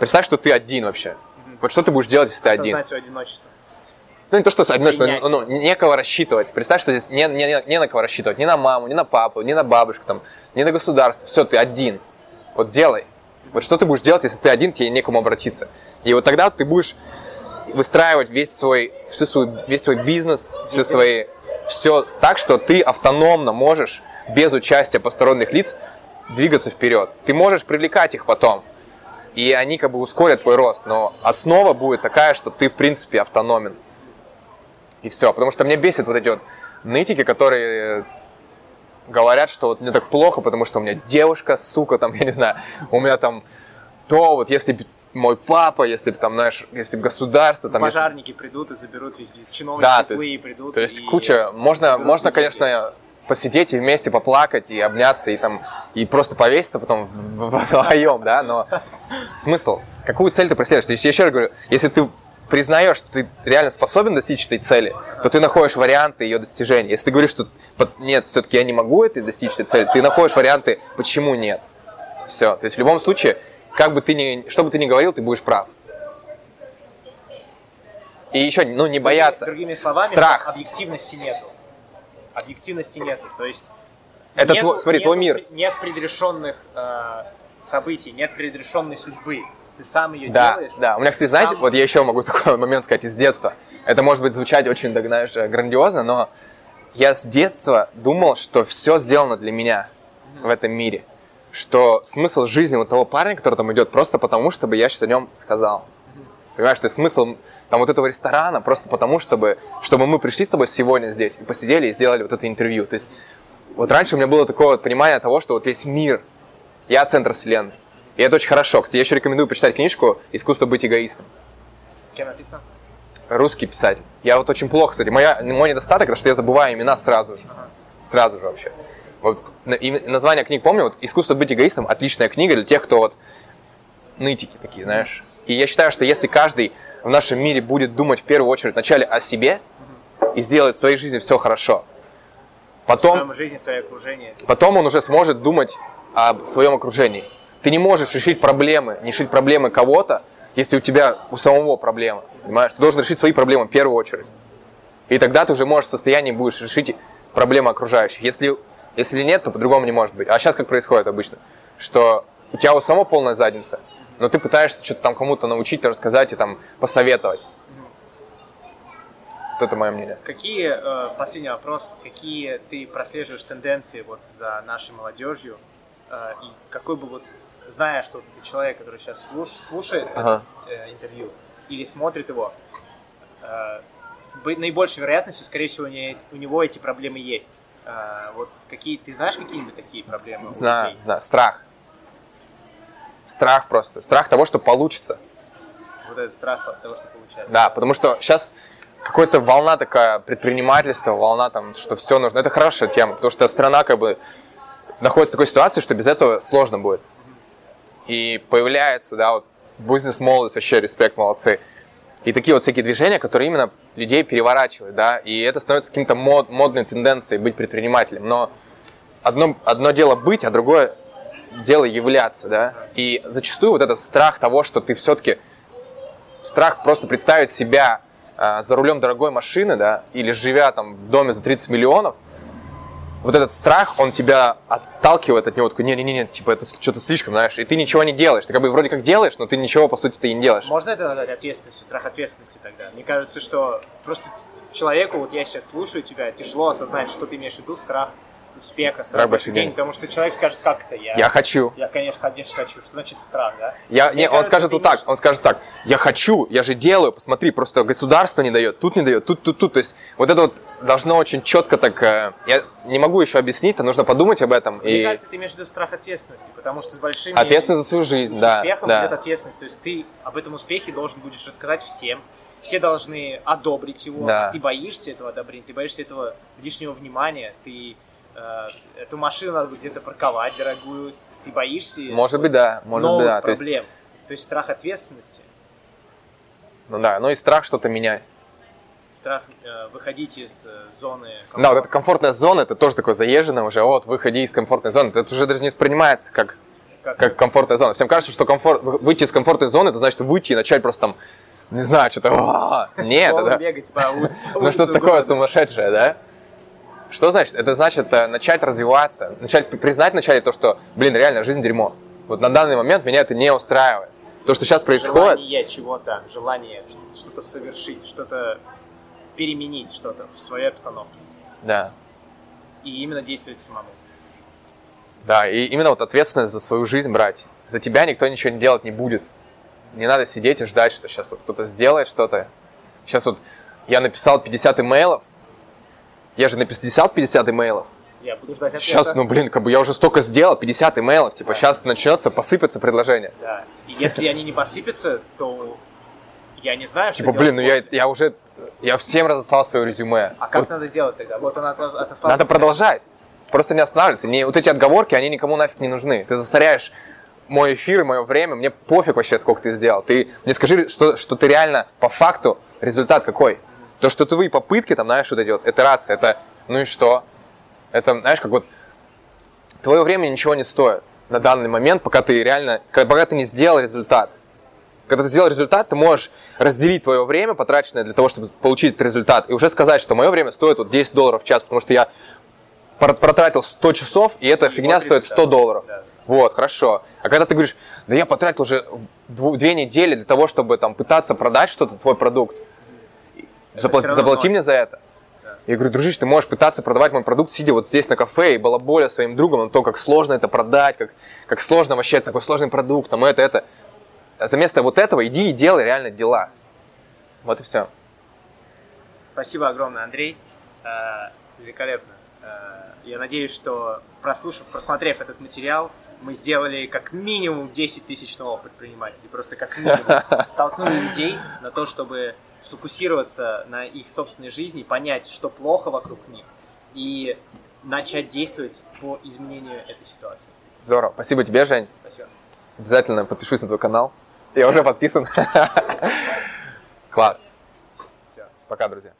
Представь, что ты один вообще. Вот что ты будешь делать, если ты один? Осознать свое одиночество. Ну, не то, что одиночество, Принять. ну, некого рассчитывать. Представь, что здесь не, не, не- не на кого рассчитывать. Ни на маму, ни на папу, ни на бабушку, там, ни на государство. Все, ты один. Вот делай. Вот что ты будешь делать, если ты один, тебе некому обратиться. И вот тогда ты будешь выстраивать весь свой, всю свою, весь свой бизнес, все свои, все так, что ты автономно можешь, без участия посторонних лиц, двигаться вперед. Ты можешь привлекать их потом. И они как бы ускорят твой рост. Но основа будет такая, что ты, в принципе, автономен. И все. Потому что меня бесит вот эти вот нытики, которые говорят, что вот мне так плохо, потому что у меня девушка, сука, там, я не знаю, у меня там то, вот если мой папа, если бы там, знаешь, если бы государство, там, если- Пожарники придут и заберут весь чиновники да, то есть, придут. то есть и куча, можно, можно, конечно, посидеть и вместе поплакать, и обняться, и там, и просто повеситься потом вдвоем, да, но смысл? Какую цель ты преследуешь? То есть, я еще раз говорю, если ты признаешь, что ты реально способен достичь этой цели, то ты находишь варианты ее достижения. Если ты говоришь, что нет, все-таки я не могу этой достичь этой цели, ты находишь варианты, почему нет. Все. То есть в любом случае, как бы ты ни, что бы ты ни говорил, ты будешь прав. И еще, ну, не бояться. Другими словами, Страх. объективности нету. Объективности нету. То есть Это нету- твой, смотри, твой нету мир. пре- Нет предрешенных э, событий, нет предрешенной судьбы. Ты сам ее Да, делаешь. да. У меня, кстати, знаете, сам- вот я еще могу такой [LAUGHS] момент сказать из детства. Это может быть звучать очень, так знаешь, э, грандиозно, но я с детства думал, что все сделано для меня в этом мире. Что смысл жизни вот того парня, который там идет, просто потому, чтобы я сейчас о нем сказал. Понимаешь, что смысл там вот этого ресторана просто потому, чтобы, чтобы мы пришли с тобой сегодня здесь и посидели и сделали вот это интервью. То есть вот раньше у меня было такое вот понимание того, что вот весь мир, я центр вселенной. И это очень хорошо. Кстати, я еще рекомендую почитать книжку «Искусство быть эгоистом». Кем написано? Русский писатель. Я вот очень плохо, кстати. Моя, мой недостаток, это что я забываю имена сразу же. Сразу же вообще. Вот, название книг помню. Вот «Искусство быть эгоистом» – отличная книга для тех, кто вот нытики такие, знаешь. И я считаю, что если каждый в нашем мире будет думать в первую очередь вначале о себе и сделает в своей жизни все хорошо, потом жизнь, свое окружение. потом он уже сможет думать об своем окружении. Ты не можешь решить проблемы, не решить проблемы кого-то, если у тебя у самого проблема. Понимаешь? Ты должен решить свои проблемы в первую очередь. И тогда ты уже можешь в состоянии будешь решить проблемы окружающих. Если, если нет, то по-другому не может быть. А сейчас как происходит обычно? Что у тебя у самого полная задница, но ты пытаешься что-то там кому-то научить, рассказать и там посоветовать. Вот это мое мнение. Какие, э, последний вопрос, какие ты прослеживаешь тенденции вот за нашей молодежью? Э, и какой бы вот, зная, что вот ты человек, который сейчас слуш- слушает Ага. это интервью или смотрит его, э, с наибольшей вероятностью, скорее всего, у него эти проблемы есть. Э, вот какие, ты знаешь какие-нибудь такие проблемы? Знаю, людей? знаю. Страх. Страх просто. Страх того, что получится. Вот этот страх от того, что получается. Да, потому что сейчас какая-то волна такая предпринимательства, волна там, что все нужно. Это хорошая тема, потому что страна как бы находится в такой ситуации, что без этого сложно будет. И появляется, да, вот бизнес-молодость, вообще респект, молодцы. И такие вот всякие движения, которые именно людей переворачивают, да, и это становится каким-то мод, модной тенденцией быть предпринимателем. Но одно, одно дело быть, а другое дело являться, да. И зачастую вот этот страх того, что ты все-таки страх просто представить себя а, за рулем дорогой машины, да, или живя там в доме за 30 миллионов, вот этот страх, он тебя отталкивает от него, такой, не-не-не, типа, это что-то слишком, знаешь, и ты ничего не делаешь, ты как бы вроде как делаешь, но ты ничего, по сути, ты и не делаешь. Можно это назвать ответственностью, страх ответственности тогда? Мне кажется, что просто человеку, вот я сейчас слушаю тебя, тяжело осознать, что ты имеешь в виду, страх успеха, страх, Страх больших денег, потому что человек скажет, как это я? Я хочу. Я, конечно, конечно, хочу. Что значит страх, да? Я, Мне не, он кажется, скажет ты вот так, имеешь- он скажет так, я хочу, я же делаю, посмотри, просто государство не дает, тут не дает, тут, тут, тут. То есть вот это вот должно очень четко так, э, я не могу еще объяснить, а нужно подумать об этом. Мне и кажется, ты имеешь в виду страх ответственности, потому что с большими... Ответственность за свою жизнь, с да, успехом да. идет ответственность. То есть ты об этом успехе должен будешь рассказать всем. Все должны одобрить его. Да. Ты боишься этого одобрения, ты боишься этого лишнего внимания. Ты эту машину надо будет где-то парковать дорогую. Ты боишься Может быть, да, может быть, да. То есть, проблем. То есть страх ответственности, ну да, ну и страх что-то менять. страх э, выходить из э, зоны Да, вот комфорта. эта комфортная зона, это тоже такое заезженное уже, вот, выходи из комфортной зоны. Это уже даже не воспринимается как Как? как комфортная зона. Всем кажется, что комфорт, выйти из комфортной зоны, это значит выйти и начать просто там, не знаю, что-то... [LAUGHS] [LAUGHS] Нет, это... бегать по [LAUGHS] Ну что-то такое сумасшедшее, да? Что значит? Это значит э, начать развиваться, начать признать вначале то, что, блин, реально, жизнь дерьмо. Вот на данный момент меня это не устраивает. То, что сейчас происходит, Желание чего-то, желание что-то совершить, что-то переменить, что-то в своей обстановке. да, И именно действовать самому. да, и именно вот ответственность за свою жизнь брать. За тебя никто ничего не делать не будет. Не надо сидеть и ждать, что сейчас вот кто-то сделает что-то. Сейчас вот я написал 50 имейлов, я же написал 50 имейлов, Я буду ждать ответа. Сейчас, ну блин, как бы я уже столько сделал, 50 имейлов, типа Да. сейчас начнется, посыпаться предложение. Да. И если они не посыпятся, то я не знаю, что Типа, блин, ну я, я уже, я всем разослал свое резюме. А как Вот надо сделать тогда? Вот она от- отослала. надо продолжать, просто не останавливаться. Не, вот эти отговорки, они никому нафиг не нужны. Ты засоряешь мой эфир и мое время, мне пофиг вообще, сколько ты сделал. Ты мне скажи, что, что ты реально по факту, результат какой. То, что твои попытки, там, знаешь, вот эти вот итерации, это, ну и что? Это, знаешь, как вот твое время ничего не стоит на данный момент, пока ты реально, пока ты не сделал результат. Когда ты сделал результат, ты можешь разделить твое время, потраченное для того, чтобы получить этот результат, и уже сказать, что мое время стоит вот 10 долларов в час, потому что я протратил 100 часов, и эта И фигня вот стоит результат. 100 долларов. Да. Вот, хорошо. А когда ты говоришь, да я потратил уже две недели для того, чтобы там пытаться продать что-то, твой продукт, равно заплати мне за это. Да. Я говорю, дружище, ты можешь пытаться продавать мой продукт, сидя вот здесь на кафе и балаболя своим другом на то, как сложно это продать, как, как сложно вообще такой сложный продукт, там это, это. А заместо вот этого иди и делай реально дела. Вот и все. Спасибо огромное, Андрей. Э, Великолепно. Э, Я надеюсь, что прослушав, просмотрев этот материал, мы сделали как минимум 10 тысяч новых предпринимателей. Просто как минимум [LAUGHS] столкнули людей на то, чтобы сфокусироваться на их собственной жизни, понять, что плохо вокруг них, и начать действовать по изменению этой ситуации. Здорово. Спасибо тебе, Жень. Спасибо. Обязательно подпишусь на твой канал. Я уже подписан. [LAUGHS] Класс. Все. Пока, друзья.